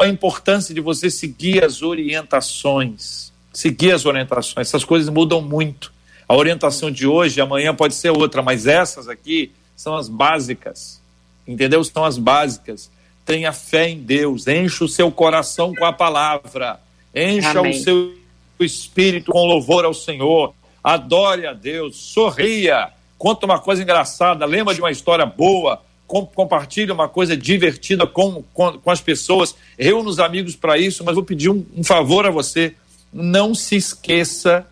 A: a importância de você seguir as orientações. Seguir as orientações. Essas coisas mudam muito. A orientação de hoje, amanhã pode ser outra, mas essas aqui são as básicas. Entendeu? São as básicas tenha fé em Deus, encha o seu coração com a palavra, encha Amém. o seu espírito com louvor ao Senhor, adore a Deus, sorria, conta uma coisa engraçada, lembra de uma história boa, com, compartilhe uma coisa divertida com, com, com as pessoas, reúna os amigos para isso, mas vou pedir um, um favor a você, não se esqueça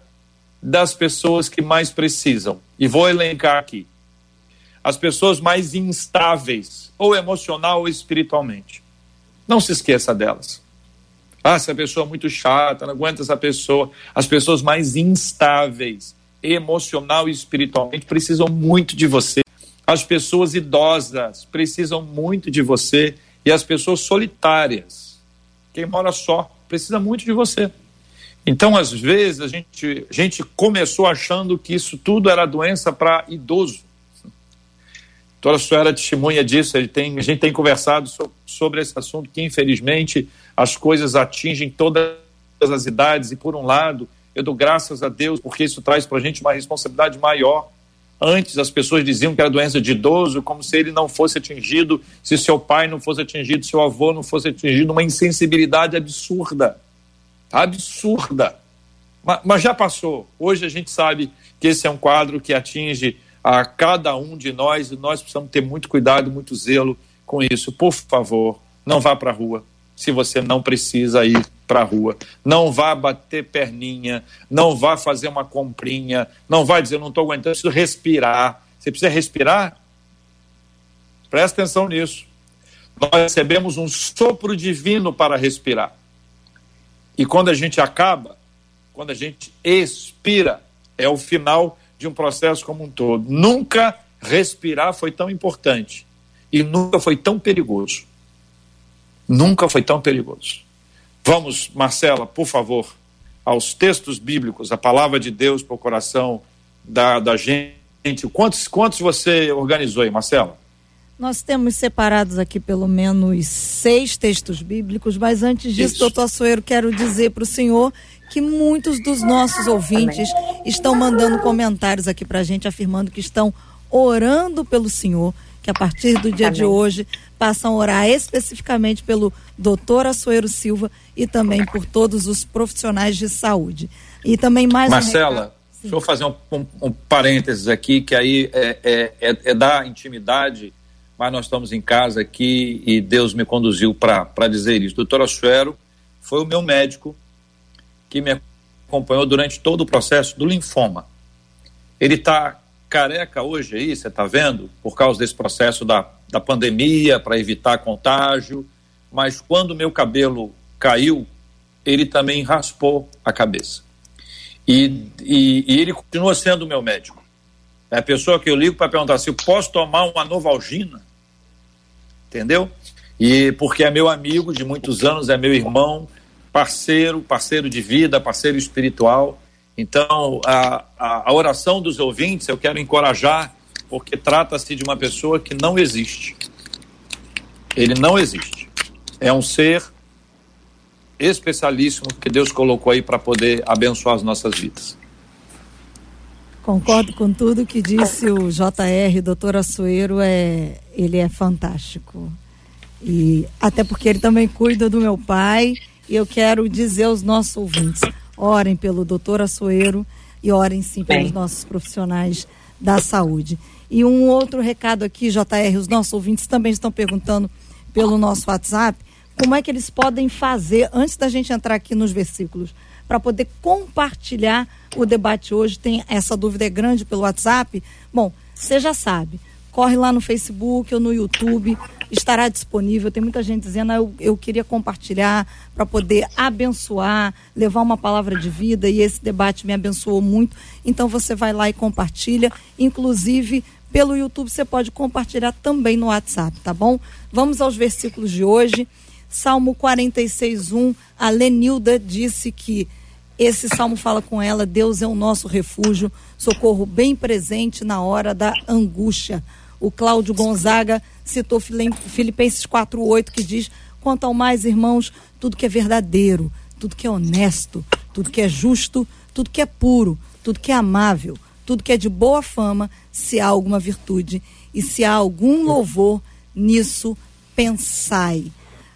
A: das pessoas que mais precisam. E vou elencar aqui. As pessoas mais instáveis, ou emocional ou espiritualmente. Não se esqueça delas. Ah, essa pessoa é muito chata, não aguenta essa pessoa. As pessoas mais instáveis, emocional e espiritualmente, precisam muito de você. As pessoas idosas precisam muito de você. E as pessoas solitárias, quem mora só, precisa muito de você. Então, às vezes, a gente, a gente começou achando que isso tudo era doença para idoso. Toda a senhora testemunha disso, tem, a gente tem conversado so, sobre esse assunto, que infelizmente as coisas atingem todas as idades, e por um lado, eu dou graças a Deus, porque isso traz para a gente uma responsabilidade maior. Antes as pessoas diziam que era doença de idoso, como se ele não fosse atingido, se seu pai não fosse atingido, seu avô não fosse atingido, uma insensibilidade absurda. Absurda. Mas, mas já passou. Hoje a gente sabe que esse é um quadro que atinge a cada um de nós e nós precisamos ter muito cuidado, muito zelo com isso. Por favor, não vá para a rua se você não precisa ir para a rua. Não vá bater perninha, não vá fazer uma comprinha, não vá dizer, não estou aguentando, preciso respirar. Você precisa respirar? Presta atenção nisso. Nós recebemos um sopro divino para respirar. E quando a gente acaba, quando a gente expira, é o final de um processo como um todo. Nunca respirar foi tão importante e nunca foi tão perigoso. Nunca foi tão perigoso. Vamos, Marcela, por favor, aos textos bíblicos, a palavra de Deus para o coração da, da gente. Quantos, quantos você organizou aí, Marcela?
C: Nós temos separados aqui pelo menos seis textos bíblicos, mas antes disso, Isso. doutor Soeiro, quero dizer para o senhor que muitos dos nossos ouvintes estão mandando comentários aqui para a gente, afirmando que estão orando pelo senhor, que a partir do dia Amém. de hoje passam a orar especificamente pelo doutor Açoeiro Silva e também por todos os profissionais de saúde. E também mais
A: Marcela, um deixa eu fazer um, um, um, parênteses aqui, que aí é, é, é, é da intimidade, mas nós estamos em casa aqui e Deus me conduziu para dizer isso. Doutor Açoeiro foi o meu médico que me acompanhou durante todo o processo do linfoma. Ele está careca hoje aí, você está vendo, por causa desse processo da, da pandemia, para evitar contágio, mas quando meu cabelo caiu, ele também raspou a cabeça. E, e, e ele continua sendo meu médico. É a pessoa que eu ligo para perguntar se eu posso tomar uma Novalgina. entendeu? E porque é meu amigo de muitos anos, é meu irmão, parceiro, parceiro de vida, parceiro espiritual. Então, a, a, a oração dos ouvintes eu quero encorajar, porque trata-se de uma pessoa que não existe. Ele não existe. É um ser especialíssimo que Deus colocou aí para poder abençoar as nossas vidas.
C: Concordo com tudo que disse o JR, doutor Açoeiro, é, ele é fantástico. E até porque ele também cuida do meu pai, e eu quero dizer aos nossos ouvintes, orem pelo doutor Açoeiro e orem sim pelos Bem. nossos profissionais da saúde. E um outro recado aqui, JR, os nossos ouvintes também estão perguntando pelo nosso WhatsApp, como é que eles podem fazer, antes da gente entrar aqui nos versículos, para poder compartilhar o debate hoje. Tem essa dúvida é grande pelo WhatsApp. Bom, você já sabe. Corre lá no Facebook ou no YouTube, estará disponível. Tem muita gente dizendo, ah, eu, eu queria compartilhar para poder abençoar, levar uma palavra de vida e esse debate me abençoou muito. Então você vai lá e compartilha. Inclusive, pelo YouTube você pode compartilhar também no WhatsApp, tá bom? Vamos aos versículos de hoje. Salmo 46:1, a Lenilda disse que esse salmo fala com ela: Deus é o nosso refúgio, socorro bem presente na hora da angústia. O Cláudio Gonzaga citou Filipenses 4:8 que diz: Quanto ao mais, irmãos, tudo que é verdadeiro, tudo que é honesto, tudo que é justo, tudo que é puro, tudo que é amável, tudo que é de boa fama, se há alguma virtude e se há algum louvor, nisso pensai.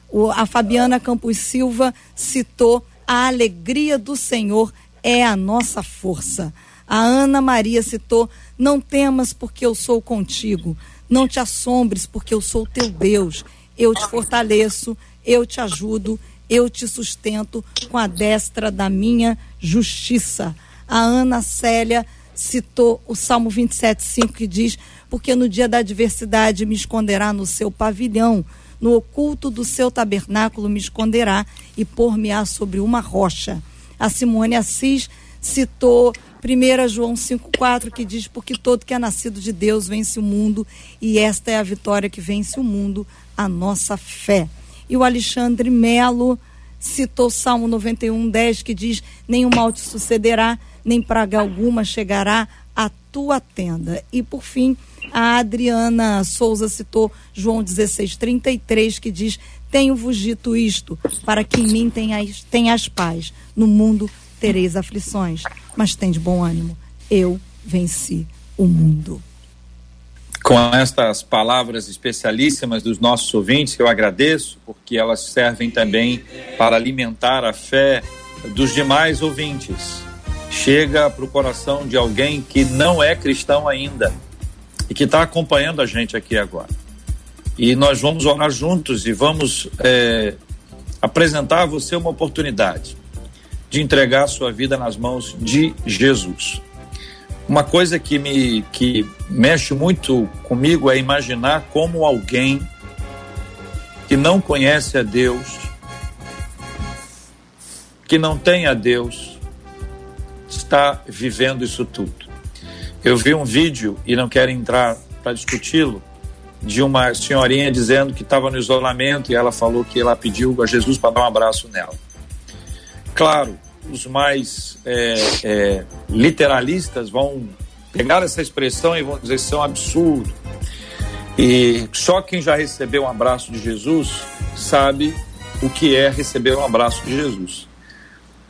C: O, a Fabiana Campos Silva citou a alegria do Senhor é a nossa força. A Ana Maria citou: Não temas, porque eu sou contigo. Não te assombres, porque eu sou teu Deus. Eu te fortaleço, eu te ajudo, eu te sustento com a destra da minha justiça. A Ana Célia citou o Salmo 27,5 que diz: Porque no dia da adversidade me esconderá no seu pavilhão no oculto do seu tabernáculo me esconderá e pôr-me-á sobre uma rocha. A Simone Assis citou 1 João 5,4 que diz: Porque todo que é nascido de Deus vence o mundo, e esta é a vitória que vence o mundo, a nossa fé. E o Alexandre Melo citou Salmo 91, 10, que diz: Nenhum mal te sucederá, nem praga alguma chegará à tua tenda. E por fim, a Adriana Souza citou João 16, 33, que diz: Tenho-vos dito isto, para que em mim tenhais, tenhas paz. No mundo tereis aflições, mas tem de bom ânimo. Eu venci o mundo.
A: Com estas palavras especialíssimas dos nossos ouvintes, que eu agradeço, porque elas servem também para alimentar a fé dos demais ouvintes. Chega para o coração de alguém que não é cristão ainda e que está acompanhando a gente aqui agora. E nós vamos orar juntos e vamos é, apresentar a você uma oportunidade de entregar a sua vida nas mãos de Jesus. Uma coisa que me que mexe muito comigo é imaginar como alguém que não conhece a Deus, que não tem a Deus, está vivendo isso tudo. Eu vi um vídeo, e não quero entrar para discuti-lo, de uma senhorinha dizendo que estava no isolamento e ela falou que ela pediu a Jesus para dar um abraço nela. Claro, os mais é, é, literalistas vão pegar essa expressão e vão dizer que é um absurdo. E só quem já recebeu um abraço de Jesus sabe o que é receber um abraço de Jesus.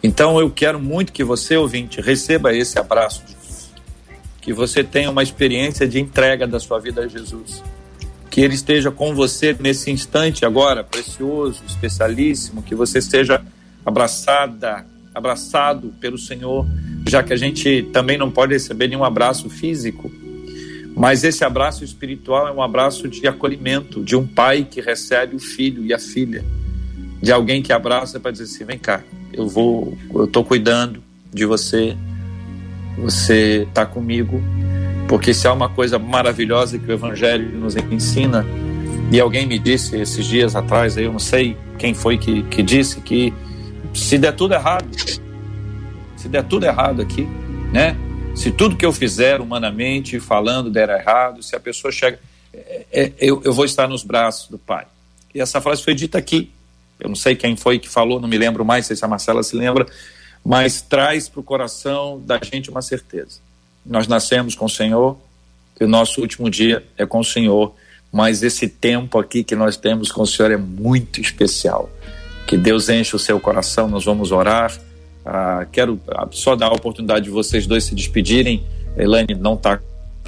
A: Então eu quero muito que você, ouvinte, receba esse abraço de que você tenha uma experiência de entrega da sua vida a Jesus. Que Ele esteja com você nesse instante agora, precioso, especialíssimo, que você esteja abraçada, abraçado pelo Senhor, já que a gente também não pode receber nenhum abraço físico, mas esse abraço espiritual é um abraço de acolhimento, de um pai que recebe o filho e a filha, de alguém que abraça para dizer assim: vem cá, eu vou, eu estou cuidando de você, você está comigo, porque se há uma coisa maravilhosa que o Evangelho nos ensina, e alguém me disse esses dias atrás, eu não sei quem foi que, que disse, que se der tudo errado, se der tudo errado aqui, né? Se tudo que eu fizer humanamente, falando, der errado, se a pessoa chega. é, é, eu, eu vou estar nos braços do Pai. E essa frase foi dita aqui. Eu não sei quem foi que falou, não me lembro mais, sei se a Marcela se lembra, mas traz para o coração da gente uma certeza. Nós nascemos com o Senhor, que o nosso último dia é com o Senhor, mas esse tempo aqui que nós temos com o Senhor é muito especial. Que Deus enche o seu coração, nós vamos orar. Ah, quero só dar a oportunidade de vocês dois se despedirem. Elaine não está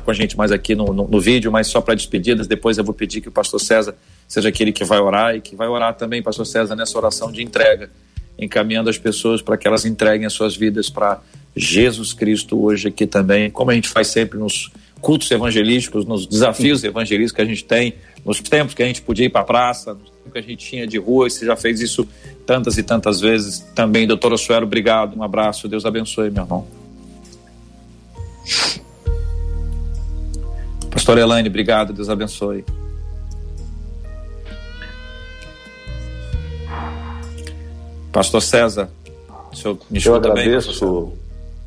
A: com a gente mais aqui no, no, no vídeo, mas só para despedidas. Depois eu vou pedir que o pastor César seja aquele que vai orar e que vai orar também, pastor César, nessa oração de entrega, encaminhando as pessoas para que elas entreguem as suas vidas para Jesus Cristo hoje aqui também, como a gente faz sempre nos cultos evangelísticos, nos desafios evangelísticos que a gente tem, nos tempos que a gente podia ir para a praça, nos tempos que a gente tinha de rua, e você já fez isso tantas e tantas vezes também. Doutora Suero, obrigado, um abraço, Deus abençoe, meu irmão. Pastor Elaine, obrigado, Deus abençoe. Pastor César, o senhor me
F: escuta Eu agradeço, bem,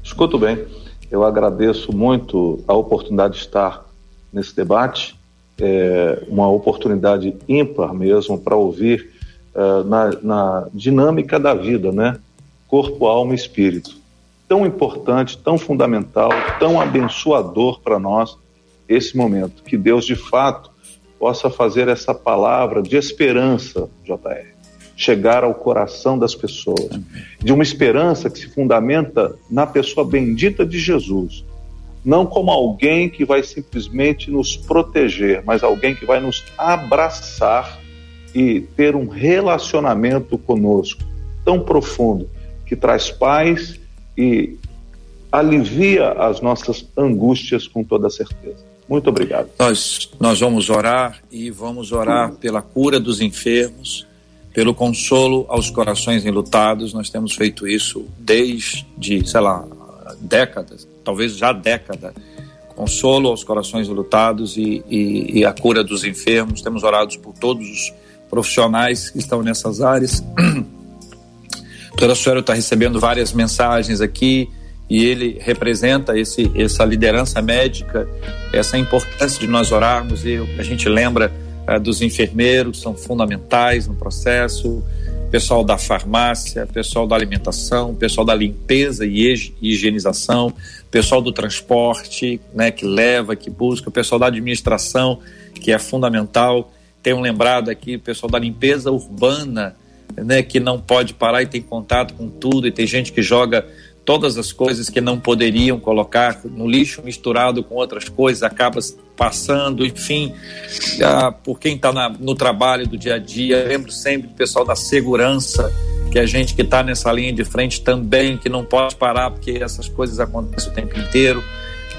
F: escuto bem. Eu agradeço muito a oportunidade de estar nesse debate, é uma oportunidade ímpar mesmo para ouvir uh, na, na dinâmica da vida, né? Corpo, alma e espírito. Tão importante, tão fundamental, tão abençoador para nós esse momento. Que Deus, de fato, possa fazer essa palavra de esperança, JR, chegar ao coração das pessoas, de uma esperança que se fundamenta na pessoa bendita de Jesus, não como alguém que vai simplesmente nos proteger, mas alguém que vai nos abraçar e ter um relacionamento conosco tão profundo que traz paz e alivia as nossas angústias com toda certeza. Muito obrigado.
A: Nós, nós vamos orar e vamos orar pela cura dos enfermos, pelo consolo aos corações enlutados. Nós temos feito isso desde, sei lá, décadas, talvez já década. Consolo aos corações enlutados e, e, e a cura dos enfermos. Temos orado por todos os profissionais que estão nessas áreas. O doutor Suero está recebendo várias mensagens aqui e ele representa esse, essa liderança médica, essa importância de nós orarmos e a gente lembra dos enfermeiros, são fundamentais no processo, pessoal da farmácia, pessoal da alimentação, pessoal da limpeza e higienização, pessoal do transporte, né, que leva, que busca, pessoal da administração, que é fundamental. Tenho lembrado aqui o pessoal da limpeza urbana, né, que não pode parar e tem contato com tudo, e tem gente que joga todas as coisas que não poderiam colocar no lixo misturado com outras coisas, acaba passando, enfim, ah, por quem está no trabalho do dia a dia, lembro sempre do pessoal da segurança, que a gente que está nessa linha de frente também, que não pode parar, porque essas coisas acontecem o tempo inteiro.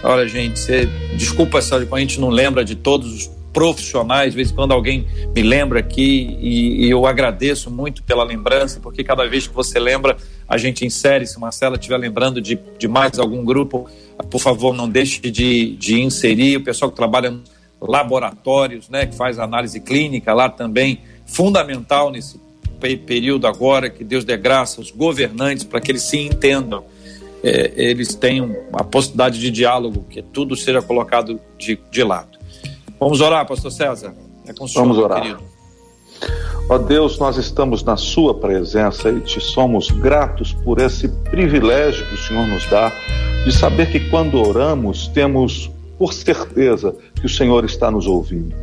A: Olha, gente, você, desculpa se a gente não lembra de todos os profissionais, de vez em quando alguém me lembra aqui e, e, eu agradeço muito pela lembrança, porque cada vez que você lembra, a gente insere. Se Marcela estiver lembrando de, de mais algum grupo, por favor, não deixe de, de inserir. O pessoal que trabalha nos laboratórios, né, que faz análise clínica lá também, fundamental nesse período agora, que Deus dê graça aos governantes para que eles se entendam. É, eles tenham a possibilidade de diálogo, que tudo seja colocado de, de lado. Vamos orar, pastor César?
F: É com Vamos orar. Querido. Ó Deus, nós estamos na Sua presença e te somos gratos por esse privilégio que o Senhor nos dá de saber que quando oramos temos por certeza que o Senhor está nos ouvindo.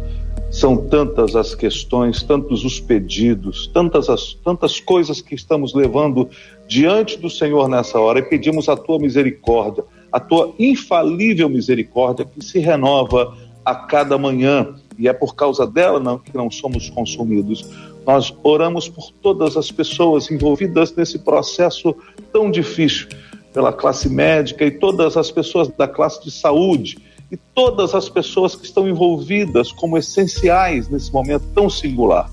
F: São tantas as questões, tantos os pedidos, tantas as tantas coisas que estamos levando diante do Senhor nessa hora e pedimos a tua misericórdia, a tua infalível misericórdia que se renova a cada manhã e é por causa dela não, que não somos consumidos. Nós oramos por todas as pessoas envolvidas nesse processo tão difícil, pela classe médica e todas as pessoas da classe de saúde e todas as pessoas que estão envolvidas como essenciais nesse momento tão singular.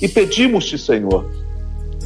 F: E pedimos-te, Senhor,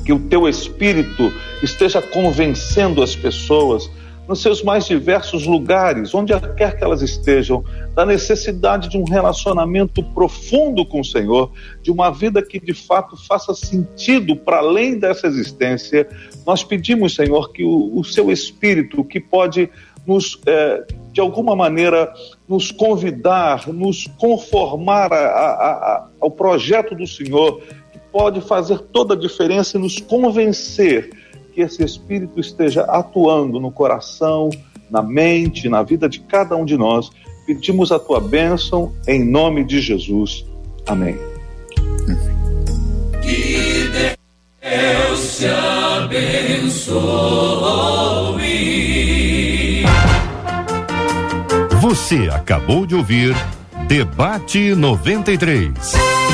F: que o teu espírito esteja convencendo as pessoas nos seus mais diversos lugares, onde quer que elas estejam, da necessidade de um relacionamento profundo com o Senhor, de uma vida que de fato faça sentido para além dessa existência. Nós pedimos, Senhor, que o, o seu Espírito, que pode nos, é, de alguma maneira, nos convidar, nos conformar a, a, a, ao projeto do Senhor, que pode fazer toda a diferença e nos convencer que esse Espírito esteja atuando no coração, na mente, na vida de cada um de nós. Pedimos a tua bênção em nome de Jesus. Amém.
G: Que Deus te abençoe.
H: Você acabou de ouvir Debate 93.